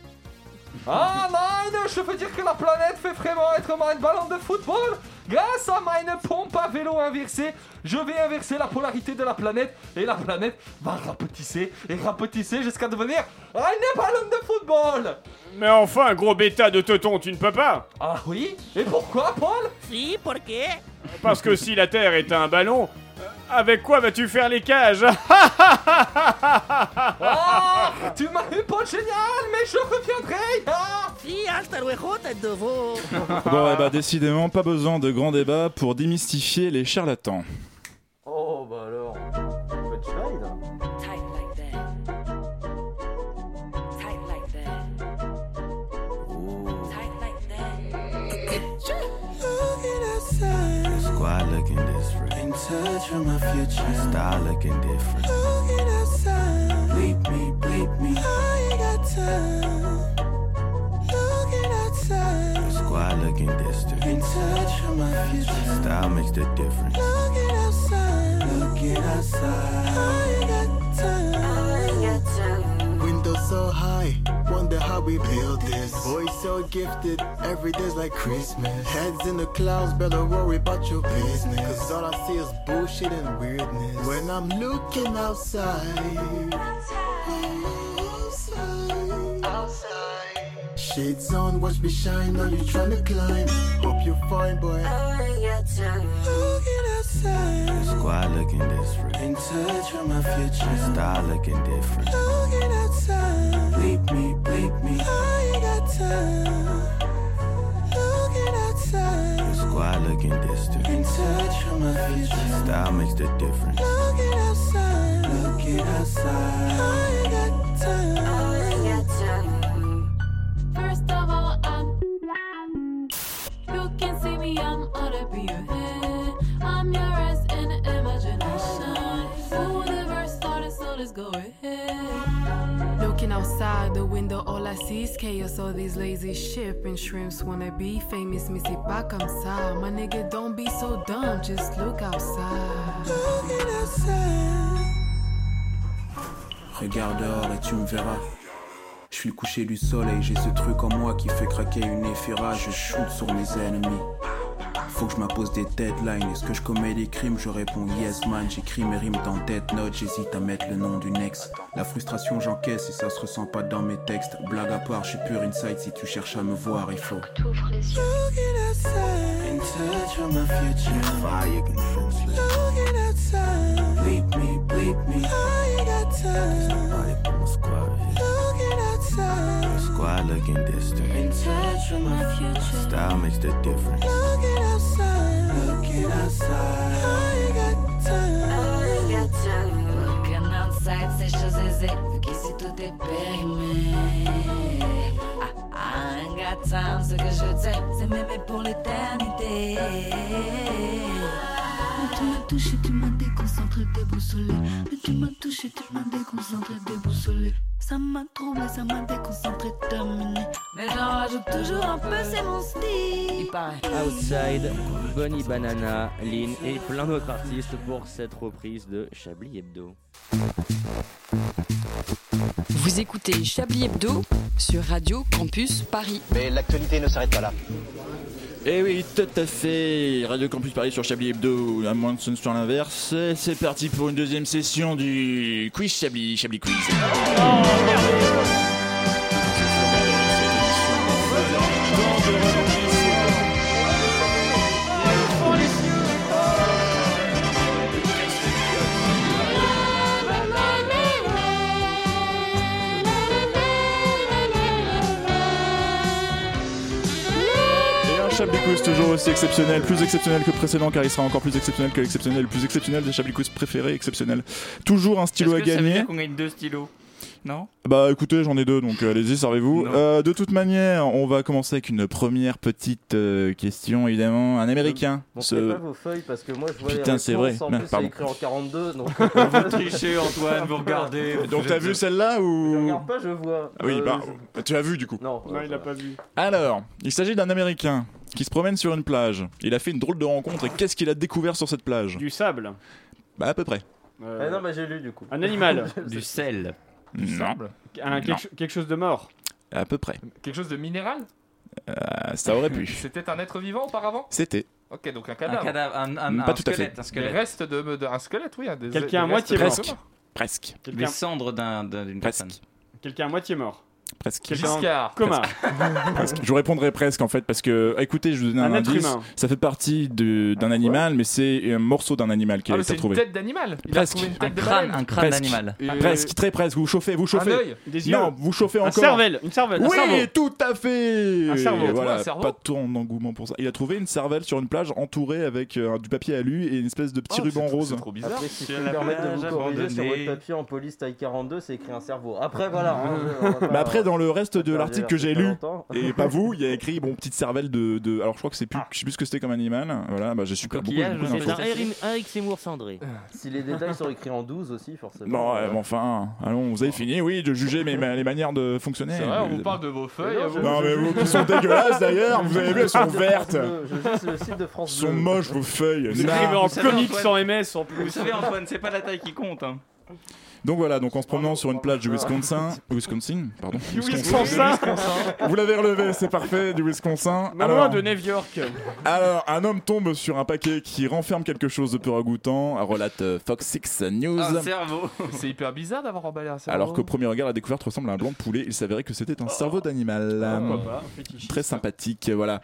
Ah, nein, je veux dire que la planète fait vraiment être mein ballon de football. Grâce à meine pompe à vélo inversée, je vais inverser la polarité de la planète et la planète va rapetisser et rapetisser jusqu'à devenir un ballon de football. Mais enfin, gros bêta de teuton, tu ne peux pas Ah oui? Et pourquoi, Paul? Si, ¿por qué? Parce que si la Terre est un ballon, avec quoi vas-tu faire les cages Ah, tu m'as eu pas génial, mais je reviendrai. Ah Si, hasta luego, tête de veau. Bon, eh bah, décidément, pas besoin de grands débats pour démystifier les charlatans. Oh bah alors. Punchline Tight like that. Tight like that. Tight like that. Squad looking different. In touch with my future. Style looking different. Looking outside. Bleep me, bleep me. I ain't got time. Looking outside. Squad looking distant. In touch with my future. Style makes the difference. Looking outside. Looking outside. Oh, I ain't got time. Oh, I ain't got time. Windows so high, wonder how we build this. Voice so gifted, every day's like Christmas. Heads in the clouds, better worry about your business. Cause all I see is bullshit and weirdness. When I'm looking outside, outside. outside. Shades on, watch me shine, now you tryna climb. Hope you're fine, boy. Looking outside. Squad looking different. In touch with my future. Style looking different. Outside. Squad looking distant. In touch with my future. Style makes the difference. Looking outside. Looking outside. I ain't got outside the window, all I see is chaos. All these lazy shipping shrimps wanna be famous, mais c'est pas comme ça. My nigga, don't be so dumb, just look outside. Looking outside. Regarde dehors et tu me verras. Je suis le coucher du soleil, j'ai ce truc en moi qui fait craquer une éphira, je shoot sur mes ennemis. Faut que je m'impose des deadlines, est-ce que je commets des crimes? Je réponds yes man, j'écris mes rimes dans Death Note, j'hésite à mettre le nom d'une ex. La frustration j'encaisse et ça se ressent pas dans mes textes. Blague à part, je suis pur inside, si tu cherches à me voir, il faut. Bleep me, bleep me. I ain't got time. My squad. Squad looking distant. In touch with my future. Style makes the difference. Looking outside. Looking outside. I ain't got time. I ain't got time. Looking outside, c'est chose aisée, vu qu'ici tout est périmé. Ah, I ain't got time, ce que je dis, c'est m'aimer pour l'éternité. Tu m'as touché, tu m'as déconcentré, déboussolé. Tu m'as touché, tu m'as déconcentré, déboussolé. Ça m'a troublé, ça m'a déconcentré, terminé. Mais j'en rajoute toujours un peu, c'est mon style. Il paraît. Outside, Bonnie Banana, Lynn et plein d'autres artistes pour cette reprise de Chablis Hebdo. Vous écoutez Chablis Hebdo sur Radio Campus Paris. Mais l'actualité ne s'arrête pas là. Eh oui, tout à fait. Radio Campus Paris sur Chablis Hebdo, à moins que ce ne l'inverse. C'est parti pour une deuxième session du quiz Chablis, Chablis Quiz. Quiz, toujours aussi exceptionnel, plus exceptionnel que précédent car il sera encore plus exceptionnel que l'exceptionnel, le plus exceptionnel des Chablis préférés, exceptionnel. Toujours un stylo à Est-ce que ça veut gagner. dire qu'on gagne deux stylos? Non Bah écoutez, j'en ai deux, donc euh, allez-y, servez-vous. Euh, de toute manière, on va commencer avec une première petite euh, question, évidemment. Un Américain. Montrez Ce- pas vos feuilles parce que moi je vois Putain, c'est vrai. En plus, c'est écrit en 42. Donc... Vous trichez, Antoine, vous regardez. vous Donc t'as vu celle-là ou Je regarde pas, je vois. Ah Oui, Euh, bah je- tu as vu du coup. Non, Non, il a pas vu. Alors, il s'agit d'un Américain qui se promène sur une plage. Il a fait une drôle de rencontre et qu'est-ce qu'il a découvert sur cette plage? Du sable. Bah à peu près. Euh, Ah non, mais j'ai lu du coup. Un animal. Du sel. Non. Sable. Un- Non. quelque, cho- quelque chose de mort. À peu près. Quelque chose de minéral? Euh, ça aurait pu. C'était un être vivant auparavant? C'était. Ok, donc un Un cadavre. cadavre, un, un, Pas un tout à squelette, fait. un Des squelette. restes de, de- un squelette, oui. un des- Quelqu'un à des moitié de Presque. mort. Presque. Les Quelqu'un cendres d'un- d'un- d'une personne. Presque. quelqu'un à moitié mort. Presque. Giscard. coma. Presque. Je vous répondrai presque en fait parce que écoutez, je vous donne un, Un être indice. humain. Ça fait partie de- d'un animal, mais c'est un morceau d'un animal qui Ah, a été c'est une tête d'animal. Il a Presque. trouvé une Un tête de crâne, un crâne Presque. d'animal. Euh, Presque, très presque. Vous chauffez, vous Un chauffez. œil. Des yeux. Non, vous chauffez Un encore. cervelle. Une cervelle. un. Oui, tout à fait. Un cerveau. Et Il a trouvé Voilà, un cerveau pas tant d'engouement pour ça. Il a trouvé une cervelle sur une plage entourée avec euh, du papier alu et une espèce de petit Oh, ruban c'est- rose. C'est trop bizarre. Après, si je peux me permettre de vous corriger sur votre papier en police taille 42, c'est écrit un cerveau. Après, voilà. Bah après, dans le reste de l'article que j'ai lu, et pas vous, il y a écrit bon petite cervelle de, de- alors je crois que c'est plus, je sais plus ce que c'était comme animal. Voilà, bah j'ai super beaucoup, c'est un Eric, Seymour cendré. Si les détails sont écrits en 12 aussi, forcément. Euh, bon, enfin, allons, vous avez fini, oui, de juger mes, les manières de fonctionner. C'est vrai, on vous parle de vos feuilles. non, Non mais vous qui sont dégueulasses d'ailleurs, vous avez vu, elles sont vertes. Je le site de France sont moches vos feuilles. Vous Non. écrivez en comics sans MS en plus. Vous savez, Antoine, c'est pas la taille qui compte. Donc voilà, donc en se promenant sur une plage du Wisconsin, Wisconsin, pardon, Wisconsin. Vous l'avez relevé, c'est parfait, du Wisconsin. Non loin de New York. Alors, un homme tombe sur un paquet qui renferme quelque chose de peu ragoûtant, relate euh, Fox 6 News. Un cerveau. C'est hyper bizarre d'avoir emballé un cerveau. Alors qu'au premier regard, la découverte ressemble à un blanc de poulet. Il s'avérait que c'était un cerveau d'animal. Pourquoi pas, fétichiste. Très sympathique, voilà.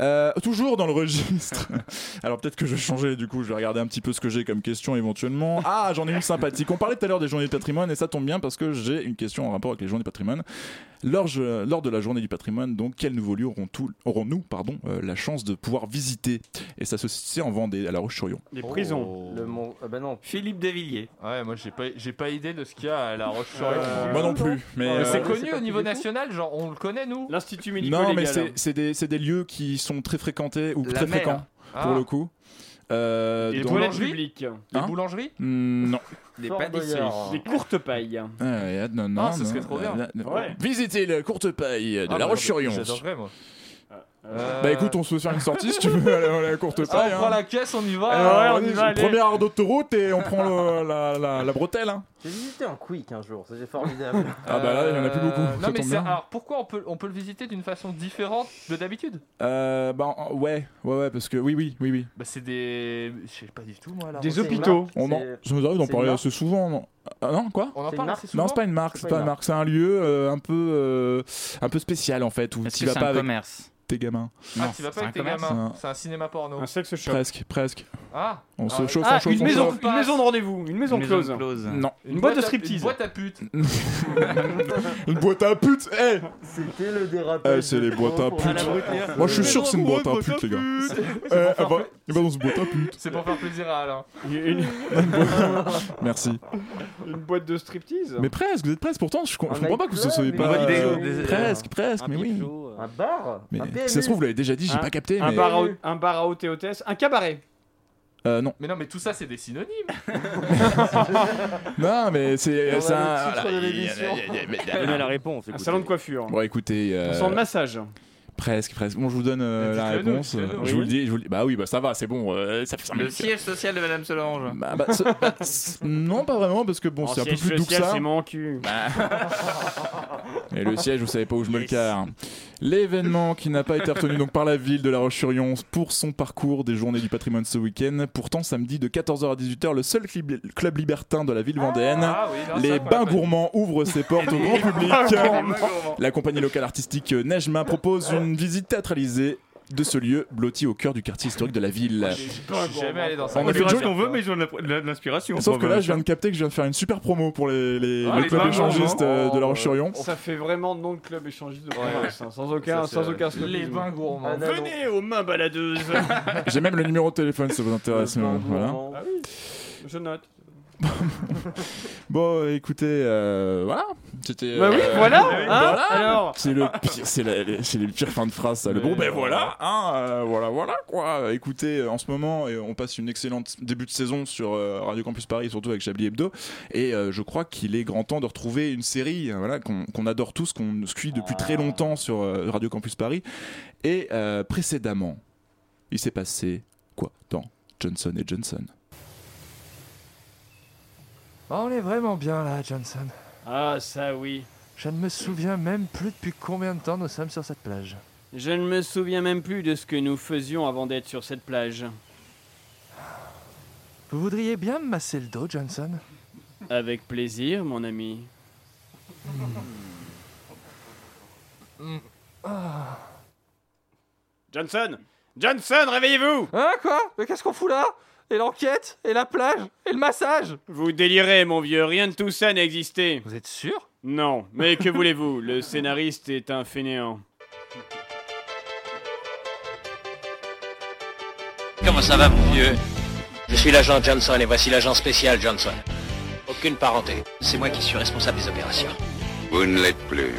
Euh, toujours dans le registre. Alors peut-être que je vais changer, du coup, je vais regarder un petit peu ce que j'ai comme question éventuellement. Ah, j'en ai une sympathique. On parlait tout à l'heure des journées du patrimoine et ça tombe bien parce que j'ai une question en rapport avec les journées du patrimoine. Lors, je- lors de la journée du patrimoine, donc, quels nouveaux lieux aurons-nous pardon, euh, la chance de pouvoir visiter? Et ça se situe en Vendée, à La Roche-sur-Yon. Les Oh. prisons. Le mont... ah bah non. Philippe Devilliers. Ouais, moi j'ai pas, j'ai pas idée de ce qu'il y a à la roche sur Euh, Moi non plus, mais... Ouais, Mais euh, c'est connu au niveau national, genre on le connaît nous? L'Institut Non, médico-légal. mais c'est des, c'est des lieux qui sont très fréquentés ou La très mer. fréquents pour Ah. le coup. Euh, Les toilettes boulangeries publiques. Les Hein boulangeries Hmm, non. Des Fort pâtisseries. Des courtes pailles. Ah, non, non, Ah, ce non. serait trop bien. Ouais. Visitez la courte paille de Ah, La bah, Roche-sur-Yon. J'adorerais moi. Euh, Bah écoute, on se fait faire une sortie si tu veux à la, à la courte ah, paille. on prend hein. la caisse, on y va. Alors, ouais, on y va. Première heure d'autoroute et on prend le- la, la, la bretelle. hein. J'ai visité un quick un jour, c'était formidable. Ah bah là, il y en a plus beaucoup. Euh, Non mais alors pourquoi on peut on peut le visiter d'une façon différente de d'habitude? Euh, bah ouais, ouais, ouais, parce que oui, oui, oui, oui. Bah c'est des je sais pas du tout moi là. Des hôpitaux. On en, ça nous arrive d'en parler assez souvent. Non, ah, non quoi? On en parle assez souvent? Non, c'est pas une marque, c'est pas une marque, c'est un lieu euh, un peu euh, un peu spécial en fait où tu vas c'est pas avec commerce? Tes gamins. Ah tu vas c'est pas un avec tes commerce. gamins. Non. C'est un cinéma porno. Un sexe shop. Presque, presque. Ah. On se Ah, chauffe, Ah, on chauffe, une on maison, chauffe. une maison de rendez-vous. Une maison Une maison close. close. Non, Une boîte de striptease. Une boîte à pute. une boîte à pute. Eh, C'était le dérapage. Eh, c'est de les boîtes à pute. Moi, je suis sûr que c'est une boîte à pute, les gars. Eh, elle va, elle va dans une boîte à pute. C'est pour faire plaisir à Alain. Une, Merci. une boîte de striptease. Mais presque, vous êtes presque. Pourtant, je, com- je Un comprends pas que vous ne soyez pas. euh, presque, presque, mais oui. Un bar Mais Un ça se trouve, vous l'avez déjà dit, j'ai pas capté. Un mais... bar, à, un bar à haute et hôtesse. Un cabaret. Euh, non. Mais non mais tout ça c'est des synonymes. Non, mais c'est a un. de l'émission. Donnez la réponse. Un écoutez. salon de coiffure. Bon, écoutez. euh, Un salon de massage. Presque, presque. Bon, je vous donne euh, la réponse. nous. Je vous le dis, je vous le dis. Bah oui, bah ça va, c'est bon. euh, ça fait 5 Le siège social de Madame Solange. Bah, bah, ce- bah, non, pas vraiment, parce que bon, c'est un peu plus doux que ça. c'est mon cul. Et le siège, vous savez pas où je me le carre. L'événement qui n'a pas été retenu donc par la ville de La Roche-sur-Yon pour son parcours des journées du patrimoine ce week-end. Pourtant, samedi de 14h à 18h, le seul club libertin de la ville vendéenne. Ah oui, Les bains gourmands ouvrent ses portes au grand public. La compagnie locale artistique Nejma propose une visite théâtralisée de ce lieu blotti au cœur du quartier historique de la ville. Je suis jamais allé dans ça. On fait ce qu'on veut, mais ont de l'inspiration. Sauf que là, je viens de capter que je viens de faire une super promo pour les, les- Ah, le les club échangiste euh, de La Roche-sur-Yon. Ça fait vraiment nom de club échangiste de Ouais. province, hein, sans aucun, Ça, sans aucun Les snobisme. bains gourmands. Venez aux mains baladeuses. J'ai même le numéro de téléphone, ça vous intéresse. euh, voilà. Ah oui, je note. Bon, écoutez, euh, voilà. C'était. Bah oui, euh, voilà, euh, hein, voilà. alors. C'est le pire, c'est la- les, pires fins de phrase, ça. Le bon, ben voilà, hein, euh, voilà, voilà, quoi. Écoutez, en ce moment, et on passe une excellente début de saison sur Radio Campus Paris, surtout avec Chablis Hebdo, et euh, je crois qu'il est grand temps de retrouver une série, voilà, qu'on adore tous, qu'on suit depuis très longtemps sur euh, Radio Campus Paris. Et euh, précédemment, il s'est passé quoi dans Johnson et Johnson? Ah, on est vraiment bien là, Johnson. Ah, ça oui. Je ne me souviens même plus depuis combien de temps nous sommes sur cette plage. Je ne me souviens même plus de ce que nous faisions avant d'être sur cette plage. Vous voudriez bien me masser le dos, Johnson? Avec plaisir, mon ami. Ah. Johnson Johnson, réveillez-vous Hein, quoi? Mais qu'est-ce qu'on fout là? Et l'enquête Et la plage Et le massage Vous délirez, mon vieux, rien de tout ça n'existait. Vous êtes sûr? Non, mais que voulez-vous? Le scénariste est un fainéant. Comment ça va, mon vieux? Je suis l'agent Johnson et voici l'agent spécial Johnson. Aucune parenté. C'est moi qui suis responsable des opérations. Vous ne l'êtes plus.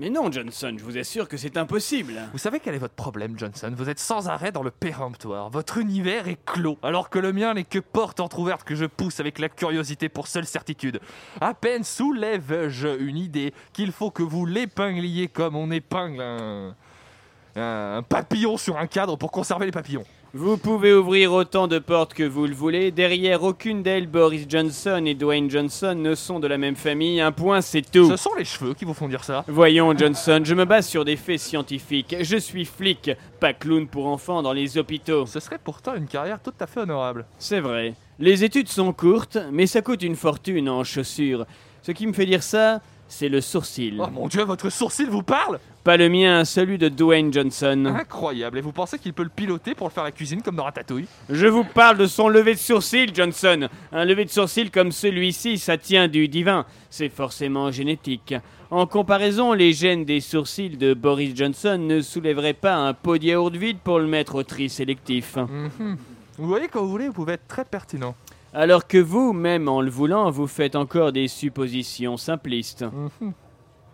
Mais non, Johnson, je vous assure que c'est impossible. Vous savez quel est votre problème, Johnson? Vous êtes sans arrêt dans le péremptoire. Votre univers est clos, alors que le mien n'est que porte entr'ouverte que je pousse avec la curiosité pour seule certitude. À peine soulève-je une idée qu'il faut que vous l'épingliez comme on épingle un... un papillon sur un cadre pour conserver les papillons. Vous pouvez ouvrir autant de portes que vous le voulez. Derrière aucune d'elles, Boris Johnson et Dwayne Johnson ne sont de la même famille. Un point, c'est tout. Ce sont les cheveux qui vous font dire ça. Voyons, Johnson, je me base sur des faits scientifiques. Je suis flic, pas clown pour enfants dans les hôpitaux. Ce serait pourtant une carrière tout à fait honorable. C'est vrai. Les études sont courtes, mais ça coûte une fortune en chaussures. Ce qui me fait dire ça, c'est le sourcil. Oh mon dieu, votre sourcil vous parle? Pas le mien, celui de Dwayne Johnson. Incroyable, et vous pensez qu'il peut le piloter pour le faire la cuisine comme dans Ratatouille? Je vous parle de son lever de sourcil, Johnson. Un lever de sourcil comme celui-ci, ça tient du divin. C'est forcément génétique. En comparaison, les gènes des sourcils de Boris Johnson ne soulèveraient pas un pot de yaourt vide pour le mettre au tri sélectif. Mhm. Vous voyez, quand vous voulez, vous pouvez être très pertinent. Alors que vous, même en le voulant, vous faites encore des suppositions simplistes. Mhm.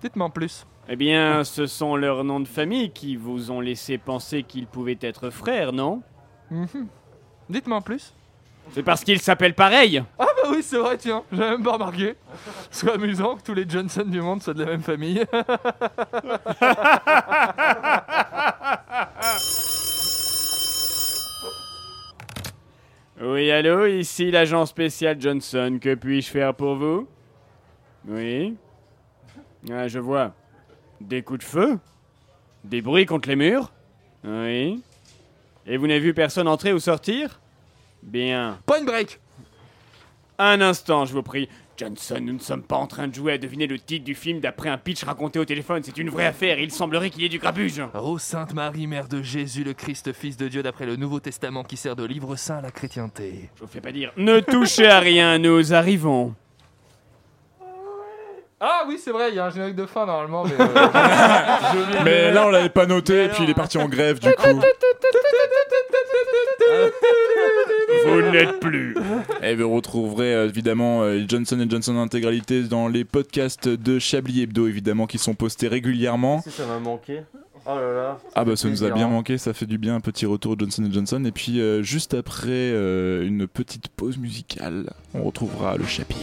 Dites-moi en plus. Eh bien, ce sont leurs noms de famille qui vous ont laissé penser qu'ils pouvaient être frères, non Mhm. Dites-moi en plus. C'est parce qu'ils s'appellent pareil Ah bah oui, c'est vrai, tiens, j'avais même pas remarqué. C'est amusant que tous les Johnson du monde soient de la même famille. Oui, allô, ici l'agent spécial Johnson. Que puis-je faire pour vous? Oui Ah, je vois. Des coups de feu? Des bruits contre les murs? Oui. Et vous n'avez vu personne entrer ou sortir? Bien. Point break Un instant, je vous prie. Johnson, nous ne sommes pas en train de jouer à deviner le titre du film d'après un pitch raconté au téléphone. C'est une vraie affaire. Il semblerait qu'il y ait du grabuge. Ô Sainte Marie, Mère de Jésus, le Christ, Fils de Dieu, d'après le Nouveau Testament qui sert de livre saint à la chrétienté. Je vous fais pas dire. Ne touchez à rien, nous arrivons. Ah oui, c'est vrai, il y a un générique de fin normalement, mais... euh, Mais là, on l'avait pas noté, et puis il est parti en grève, du coup. Vous n'êtes plus. Et vous retrouverez euh, évidemment euh, Johnson Johnson intégralité dans les podcasts de Chablis Hebdo, évidemment, qui sont postés régulièrement. Si ça m'a manqué. Oh là là. Ah bah ça nous a bien manqué, ça fait du bien, un petit retour Johnson Johnson. Et puis euh, juste après euh, une petite pause musicale, on retrouvera le shopping.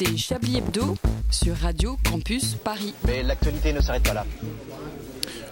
Écoutez Chablis Hebdo sur Radio Campus Paris. Mais l'actualité ne s'arrête pas là.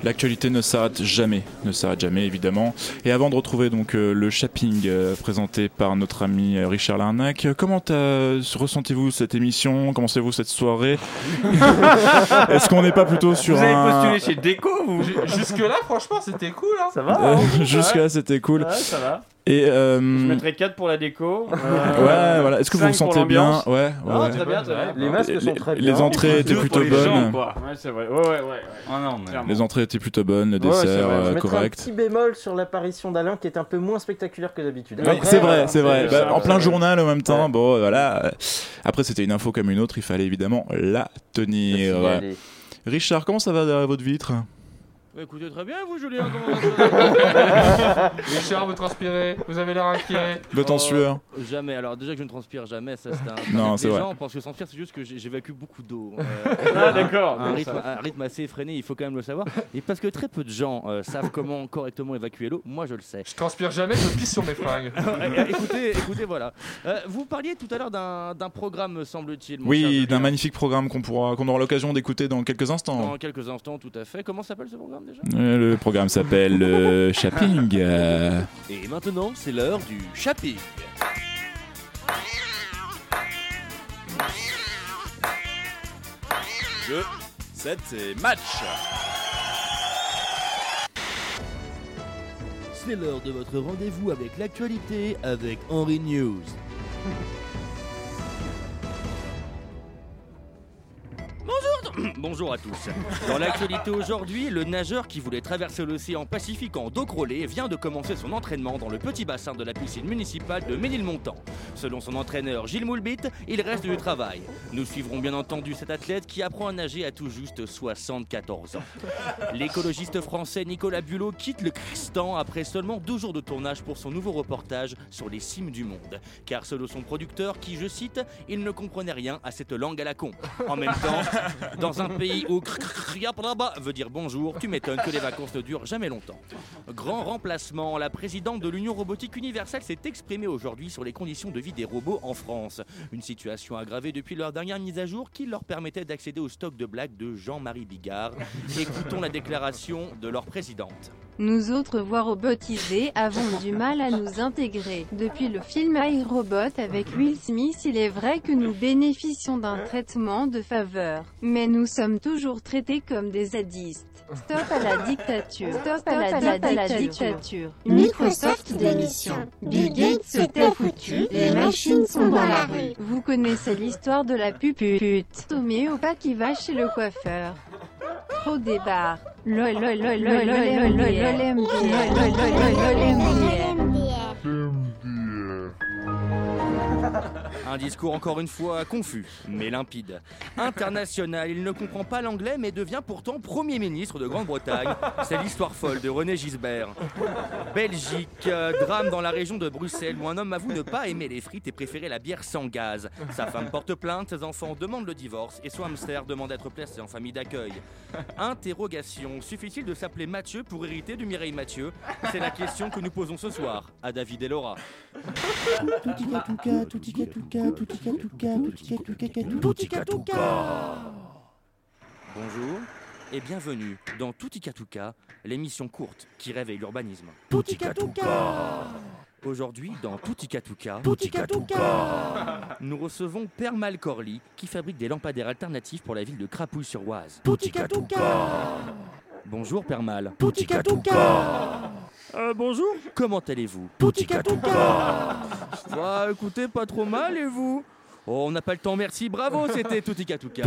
L'actualité ne s'arrête jamais, ne s'arrête jamais évidemment. Et avant de retrouver donc euh, le shopping euh, présenté par notre ami euh, Richard Larnac, comment ressentez-vous cette émission? Comment vous cette soirée? Est-ce qu'on n'est pas plutôt sur Vous avez un... postulé chez Déco, vous? Ju- Jusque-là, franchement, c'était cool. Hein. Ça va Euh, hein Jusque-là, c'était cool. Ouais, ça va. Et euh, Je mettrais 4 pour la déco. ouais, voilà. Est-ce que vous vous sentez bien Ouais, ouais. Non, ouais. très bien, très bien. Les masques sont très Les bien. entrées étaient plutôt les bonnes. gens, quoi. Ouais, c'est vrai. Ouais, ouais, ouais. Non, mais... Clairement. Les entrées étaient plutôt bonnes, le dessert euh, Je mettrais un correct. petit bémol sur l'apparition d'Alain qui est un peu moins spectaculaire que d'habitude. C'est vrai, c'est vrai. Bah, en plein journal en même temps, bon, voilà. Après, c'était une info comme une autre, il fallait évidemment la tenir. Richard, comment ça va derrière votre vitre? Bah, écoutez très bien, vous, Julien. Richard, vous transpirez, vous avez l'air inquiet. Votre en Oh, sueur Jamais. Alors déjà que je ne transpire jamais, ça c'est un. Non, c'est vrai. gens pensent que transpire, c'est juste que j'évacue beaucoup d'eau. Euh, Ah, d'accord. un, rythme, ça- un rythme assez effréné, il faut quand même le savoir. Et parce que très peu de gens euh, savent comment correctement évacuer l'eau, moi je le sais. Je transpire jamais, je pisse sur mes fringues. Écoutez, écoutez, voilà. Euh, vous parliez tout à l'heure d'un d'un programme, me semble-t-il. Oui, d'un magnifique programme qu'on pourra, qu'on aura l'occasion d'écouter dans quelques instants. Dans quelques instants, tout à fait. Comment s'appelle ce programme déjà Euh, Le programme s'appelle euh, Shopping. euh, Et maintenant, c'est l'heure du shopping. Jeu, 7 et match. C'est l'heure de votre rendez-vous avec l'actualité avec Henry News. Bonjour à tous. Dans l'actualité aujourd'hui, le nageur qui voulait traverser l'océan Pacifique en dos crawlé vient de commencer son entraînement dans le petit bassin de la piscine municipale de Ménilmontant. Selon son entraîneur Gilles Moulbit, il reste du travail. Nous suivrons bien entendu cet athlète qui apprend à nager à tout juste 74 ans. L'écologiste français Nicolas Bulot quitte le Tristan après seulement deux jours de tournage pour son nouveau reportage sur les cimes du monde. Car selon son producteur, qui, je cite, il ne comprenait rien à cette langue à la con. En même temps, dans un pays où veut dire bonjour, tu m'étonnes que les vacances ne durent jamais longtemps. Grand remplacement, la présidente de l'Union robotique universelle s'est exprimée aujourd'hui sur les conditions de vie des robots en France. Une situation aggravée depuis leur dernière mise à jour qui leur permettait d'accéder au stock de blagues de Jean-Marie Bigard. Écoutons la déclaration de leur présidente. Nous autres voix robotisées avons du mal à nous intégrer. Depuis le film iRobot avec Will Smith, il est vrai que nous bénéficions d'un traitement de faveur. Mais nous sommes toujours traités comme des zadistes. Stop à la dictature. Stop à la, à la dictature. Microsoft démission. Bill Gates se tait foutu. Les machines sont dans la rue. Vous connaissez l'histoire de la pupute. Tomé au pas qui va chez le coiffeur. Trop lol lol Un discours encore une fois confus, mais limpide. International, il ne comprend pas l'anglais mais devient pourtant Premier ministre de Grande-Bretagne. C'est l'histoire folle de René Gisbert. Belgique, euh, drame dans la région de Bruxelles où un homme avoue ne pas aimer les frites et préférer la bière sans gaz. Sa femme porte plainte, ses enfants demandent le divorce et son hamster demande d'être placé en famille d'accueil. Interrogation, suffit-il de s'appeler Mathieu pour hériter du Mireille Mathieu? C'est la question que nous posons ce soir à David et Laura. Bonjour et bienvenue dans Toutikatuka, l'émission courte qui réveille l'urbanisme. Aujourd'hui, dans Toutikatuka, nous recevons Père Malcorly qui fabrique des lampadaires alternatifs pour la ville de Crapouille-sur-Oise. Bonjour Père Mal. Euh, bonjour, comment allez-vous? Bah écoutez, pas trop mal et vous? Oh, on n'a pas le temps, merci, bravo, c'était Toutikatuka.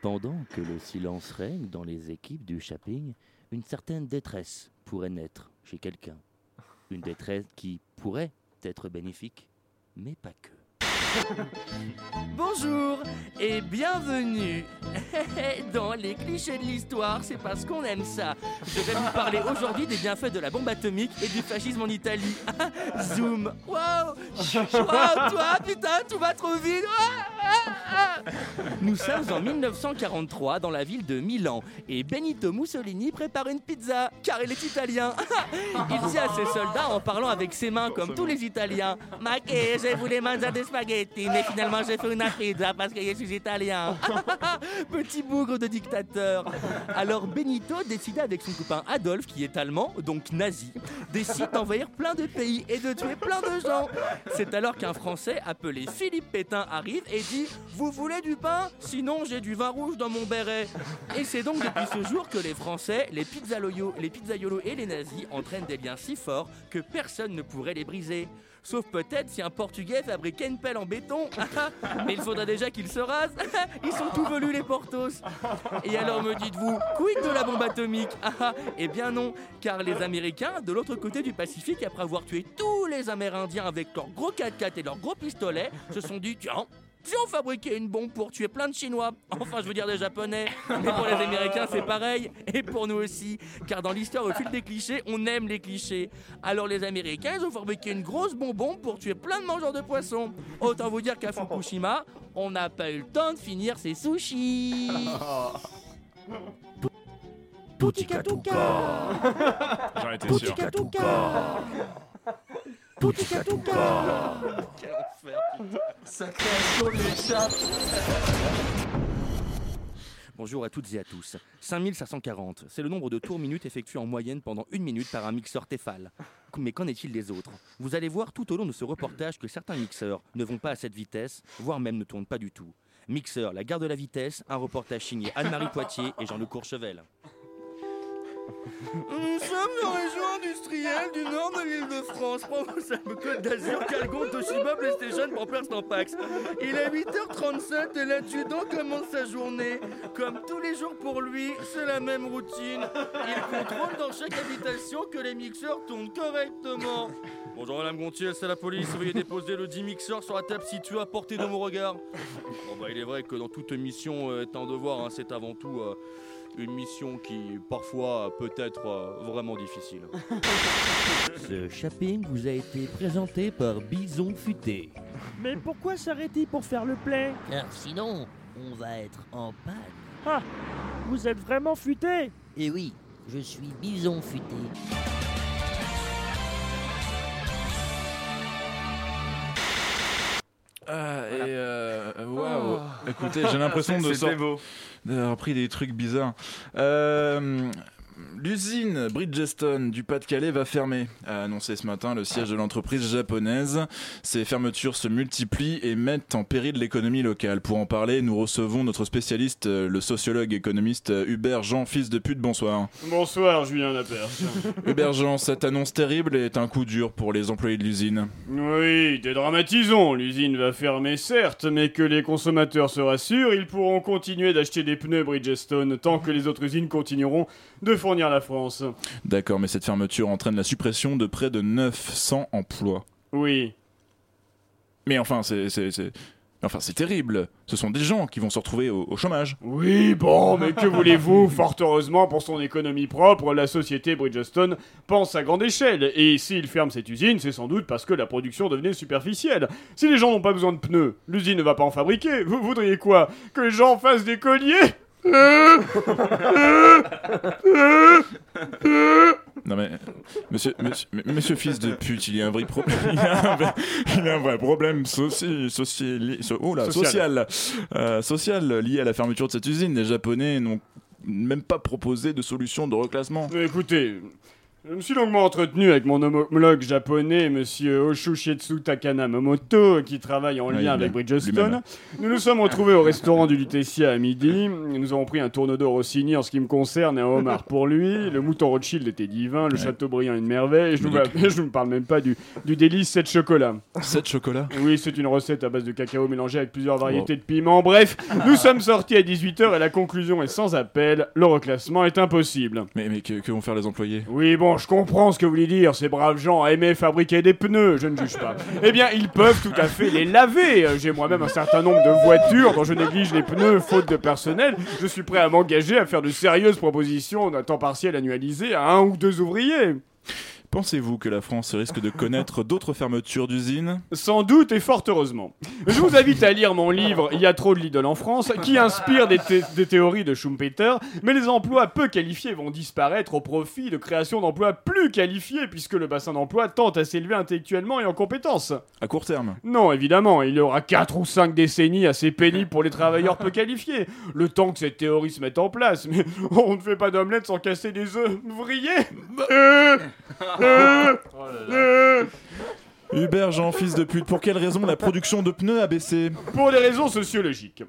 Pendant que le silence règne dans les équipes du shopping, une certaine détresse pourrait naître chez quelqu'un. Une détresse qui pourrait être bénéfique, mais pas que. Bonjour et bienvenue dans les clichés de l'histoire, c'est parce qu'on aime ça. Je vais vous parler aujourd'hui des bienfaits de la bombe atomique et du fascisme en Italie. Zoom Waouh Waouh, toi, putain, tout va trop vite. Nous sommes en 1943 dans la ville de Milan et Benito Mussolini prépare une pizza car il est italien. Il dit à ses soldats en parlant avec ses mains comme tous les Italiens Ma che je voulais manger des spaghettis, mais finalement j'ai fait une pizza parce que je suis italien. Petit bougre de dictateur. Alors Benito décida avec son copain Adolphe, qui est allemand, donc nazi, décide d'envahir plein de pays et de tuer plein de gens. C'est alors qu'un Français appelé Philippe Pétain arrive et dit Vous voulez du pain? Sinon j'ai du vin rouge dans mon béret. Et c'est donc depuis ce jour que les Français, les pizzaiolos, les pizzaiolos et les nazis entraînent des liens si forts que personne ne pourrait les briser. Sauf peut-être si un Portugais fabriquait une pelle en béton. Mais il faudra déjà qu'ils se rasent. Ils sont tout velus les Portos. Et alors me dites-vous, quid de la bombe atomique? Eh bien non, car les Américains, de l'autre côté du Pacifique, après avoir tué tous les Amérindiens avec leurs gros 4x4 et leurs gros pistolets, se sont dit, tiens, si on fabriquait une bombe pour tuer plein de Chinois, enfin je veux dire des Japonais, mais pour les Américains c'est pareil, et pour nous aussi, car dans l'histoire au fil des clichés, on aime les clichés. Alors les Américains, ils ont fabriqué une grosse bonbon pour tuer plein de mangeurs de poissons. Autant vous dire qu'à Fukushima, on n'a pas eu le temps de finir ses sushis. Poutikatuka J'en étais sûr. Quel enfer. Sa création. Bonjour à toutes et à tous. 5540, c'est le nombre de tours minutes effectués en moyenne pendant une minute par un mixeur Tefal. Mais qu'en est-il des autres? Vous allez voir tout au long de ce reportage que certains mixeurs ne vont pas à cette vitesse, voire même ne tournent pas du tout. Mixeur, la gare de la vitesse, un reportage signé Anne-Marie Poitier et Jean-Luc Courchevel. Nous sommes en région industrielle du nord de l'île de France, Côte d'Azur, Calgon, Toshiba, PlayStation, Pampers, Tampax. Il est 8h37 et l'adjudant commence sa journée. Comme tous les jours pour lui, c'est la même routine. Il contrôle dans chaque habitation que les mixeurs tournent correctement. Bonjour Madame Gontier, c'est la police. Veuillez déposer le 10 mixeur sur la table située à portée de mon regard. Bon bah il est vrai que dans toute mission euh, est un devoir, hein, c'est avant tout euh, une mission qui parfois peut être euh, vraiment difficile. Ce shopping vous a été présenté par Bison Futé. Mais pourquoi s'arrêter pour faire le plein? Car sinon, on va être en panne. Ah Vous êtes vraiment futé? Et oui, je suis Bison Futé. Ah, et euh, waouh, écoutez, j'ai l'impression de d'avoir pris des trucs bizarres. Euh, L'usine Bridgestone du Pas-de-Calais va fermer, a annoncé ce matin le siège de l'entreprise japonaise. Ces fermetures se multiplient et mettent en péril l'économie locale. Pour en parler, nous recevons notre spécialiste, le sociologue économiste euh, Hubert Jean, fils de pute. Bonsoir. Bonsoir, Julien Lapers. Hubert Jean, cette annonce terrible est un coup dur pour les employés de l'usine. Oui, dédramatisons. L'usine va fermer, certes, mais que les consommateurs se rassurent, ils pourront continuer d'acheter des pneus Bridgestone tant que les autres usines continueront de fournir la France. D'accord, mais cette fermeture entraîne la suppression de près de 900 emplois. Oui. Mais enfin, c'est- Enfin, c'est terrible. Ce sont des gens qui vont se retrouver au, au chômage. Oui, bon, mais que voulez-vous? Fort heureusement, pour son économie propre, la société Bridgestone pense à grande échelle. Et s'il ferme cette usine, c'est sans doute parce que la production devenait superficielle. Si les gens n'ont pas besoin de pneus, l'usine ne va pas en fabriquer. Vous voudriez quoi? Que les gens fassent des colliers? Non mais, monsieur, monsieur, monsieur fils de pute, il y a un vrai problème. Il y a un vrai, il a un vrai problème soci, social, so- oh là, social, Social. euh, social lié à la fermeture de cette usine. Les Japonais n'ont même pas proposé de solution de reclassement. Écoutez, je me suis longuement entretenu avec mon homologue japonais, monsieur Oshushietsu Takana Momoto, qui travaille en Oui, lien avec Bridgestone. Nous nous sommes retrouvés au restaurant du Lutetia à midi. Nous avons pris un tourneau d'or Rossini en ce qui me concerne et un homard pour lui. Le mouton Rothschild était divin, le Châteaubriand une merveille. Et je ne vous parle même pas du, du délice 7 chocolat. 7 chocolats Oui, c'est une recette à base de cacao mélangé avec plusieurs variétés de piments. Bref, nous sommes sortis à 18h et la conclusion est sans appel. Le reclassement est impossible. Mais, mais que, que vont faire les employés? Oui, bon, bon, je comprends ce que vous voulez dire. Ces braves gens aimaient fabriquer des pneus, je ne juge pas. Eh bien, ils peuvent tout à fait les laver. J'ai moi-même un certain nombre de voitures dont je néglige les pneus faute de personnel. Je suis prêt à m'engager à faire de sérieuses propositions d'un temps partiel annualisé à un ou deux ouvriers. Pensez-vous que la France risque de connaître d'autres fermetures d'usines? Sans doute et fort heureusement. Je vous invite à lire mon livre Il y a trop de Lidl en France, qui inspire des, thé- des théories de Schumpeter, mais les emplois peu qualifiés vont disparaître au profit de création d'emplois plus qualifiés, puisque le bassin d'emploi tente à s'élever intellectuellement et en compétences. À court terme Non, évidemment, il y aura 4 ou 5 décennies assez pénibles pour les travailleurs peu qualifiés. Le temps que cette théorie se mette en place, mais on ne fait pas d'omelette sans casser des œufs euh, euh. Hubert Jean, fils de pute, pour quelle raison la production de pneus a baissé Pour des raisons sociologiques.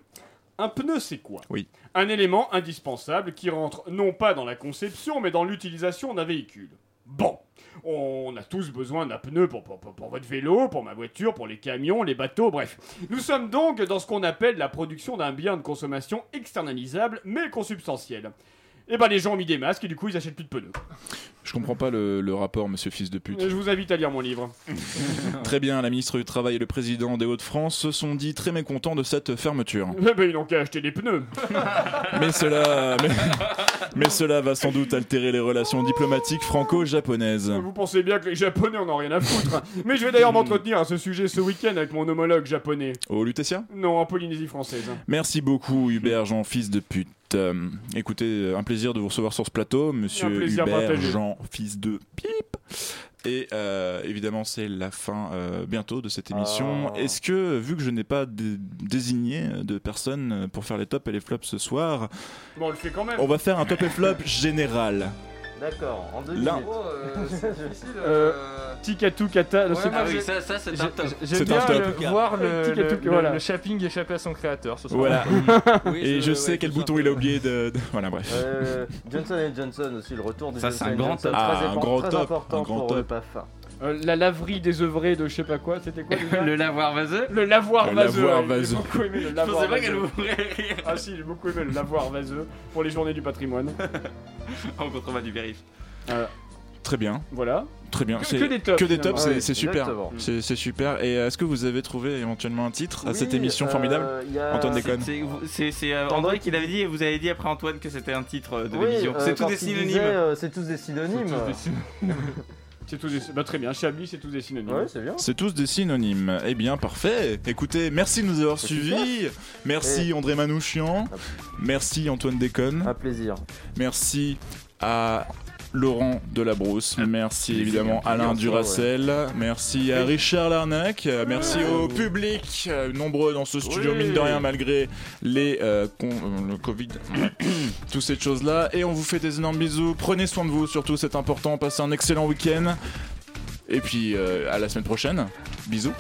Un pneu, c'est quoi? Oui. Un élément indispensable qui rentre non pas dans la conception, mais dans l'utilisation d'un véhicule. Bon, on a tous besoin d'un pneu pour, pour- pour- pour votre vélo, pour ma voiture, pour les camions, les bateaux, bref. Nous sommes donc dans ce qu'on appelle la production d'un bien de consommation externalisable, mais consubstantiel. Et ben les gens ont mis des masques et du coup ils achètent plus de pneus. Je comprends pas le, le rapport, monsieur fils de pute. Je vous invite à lire mon livre. Très bien, la ministre du Travail et le président des Hauts-de-France se sont dit très mécontents de cette fermeture. Eh ben ils n'ont qu'à acheter des pneus. Mais cela, mais, mais cela va sans doute altérer les relations diplomatiques franco-japonaises. Vous pensez bien que les Japonais en ont rien à foutre. Mais je vais d'ailleurs m'entretenir à ce sujet ce week-end avec mon homologue japonais. Au Lutetia Non, en Polynésie française. Merci beaucoup Hubert Jean, fils de pute. Euh, écoutez, un plaisir de vous recevoir sur ce plateau, monsieur Hubert partagé. Fils de pip. Et euh, évidemment, c'est la fin euh, bientôt de cette émission. Ah. Est-ce que, vu que je n'ai pas dé- désigné de personne pour faire les tops et les flops ce soir, Bon, on le fait quand même. on va faire un top et flop général? D'accord, en deux L'un. minutes. Euh, Tikatou Kata. Ouais, c'est moi, pas- j'ai- ça, ça, c'est un top. J'aime C'est bien le- voir le, le, le- voilà. le shopping échapper à son créateur ce soir. Voilà. Oui, et je, je- sais ouais, quel bouton il a oublié de. de- Voilà, bref. Euh, Johnson Johnson aussi, le retour de Ça, Johnson c'est un grand top. très, Ah, un grand très top, important un grand pour top. le PAF. Euh, la laverie désœuvrée de je sais pas quoi, c'était quoi déjà Le lavoir vaseux Le lavoir Le vaseux. lavoir ouais, vaseux. J'ai beaucoup aimé le Je lavoir pensais pas vaseux. qu'elle vous ferait rire. Ah si, j'ai beaucoup aimé le lavoir vaseux pour les journées du patrimoine. En contrebas du vérif. Euh, Très bien, voilà. très bien. Que- C'est- que des tops, Que des finalement. tops, c'est super. exactement. C'est c'est super. Et euh, est-ce que vous avez trouvé éventuellement un titre à cette émission euh, formidable Antoine Déconne. C'est- C'est c'est, euh, André qui l'avait dit et vous avez dit après Antoine que c'était un titre euh, de Oui, l'émission. euh, C'est tous quand des synonymes. C'est tous des synonymes. C'est tous des... Bah très bien, Chablis c'est tous des synonymes. Ouais, c'est bien. C'est tous des synonymes. Eh bien, parfait. Écoutez, merci de nous avoir suivis. Merci Et- André Manouchian. Merci Antoine Déconne. Un plaisir. Merci à Laurent Delabrousse. Merci évidemment Alain Duracel. Merci à Richard Larnac. Merci au public, euh, nombreux dans ce studio, mine de rien, malgré les, euh, euh, le Covid, toutes ces choses-là. Et on vous fait des énormes bisous. Prenez soin de vous, surtout, c'est important. Passez un excellent week-end. Et puis à la semaine prochaine. Bisous.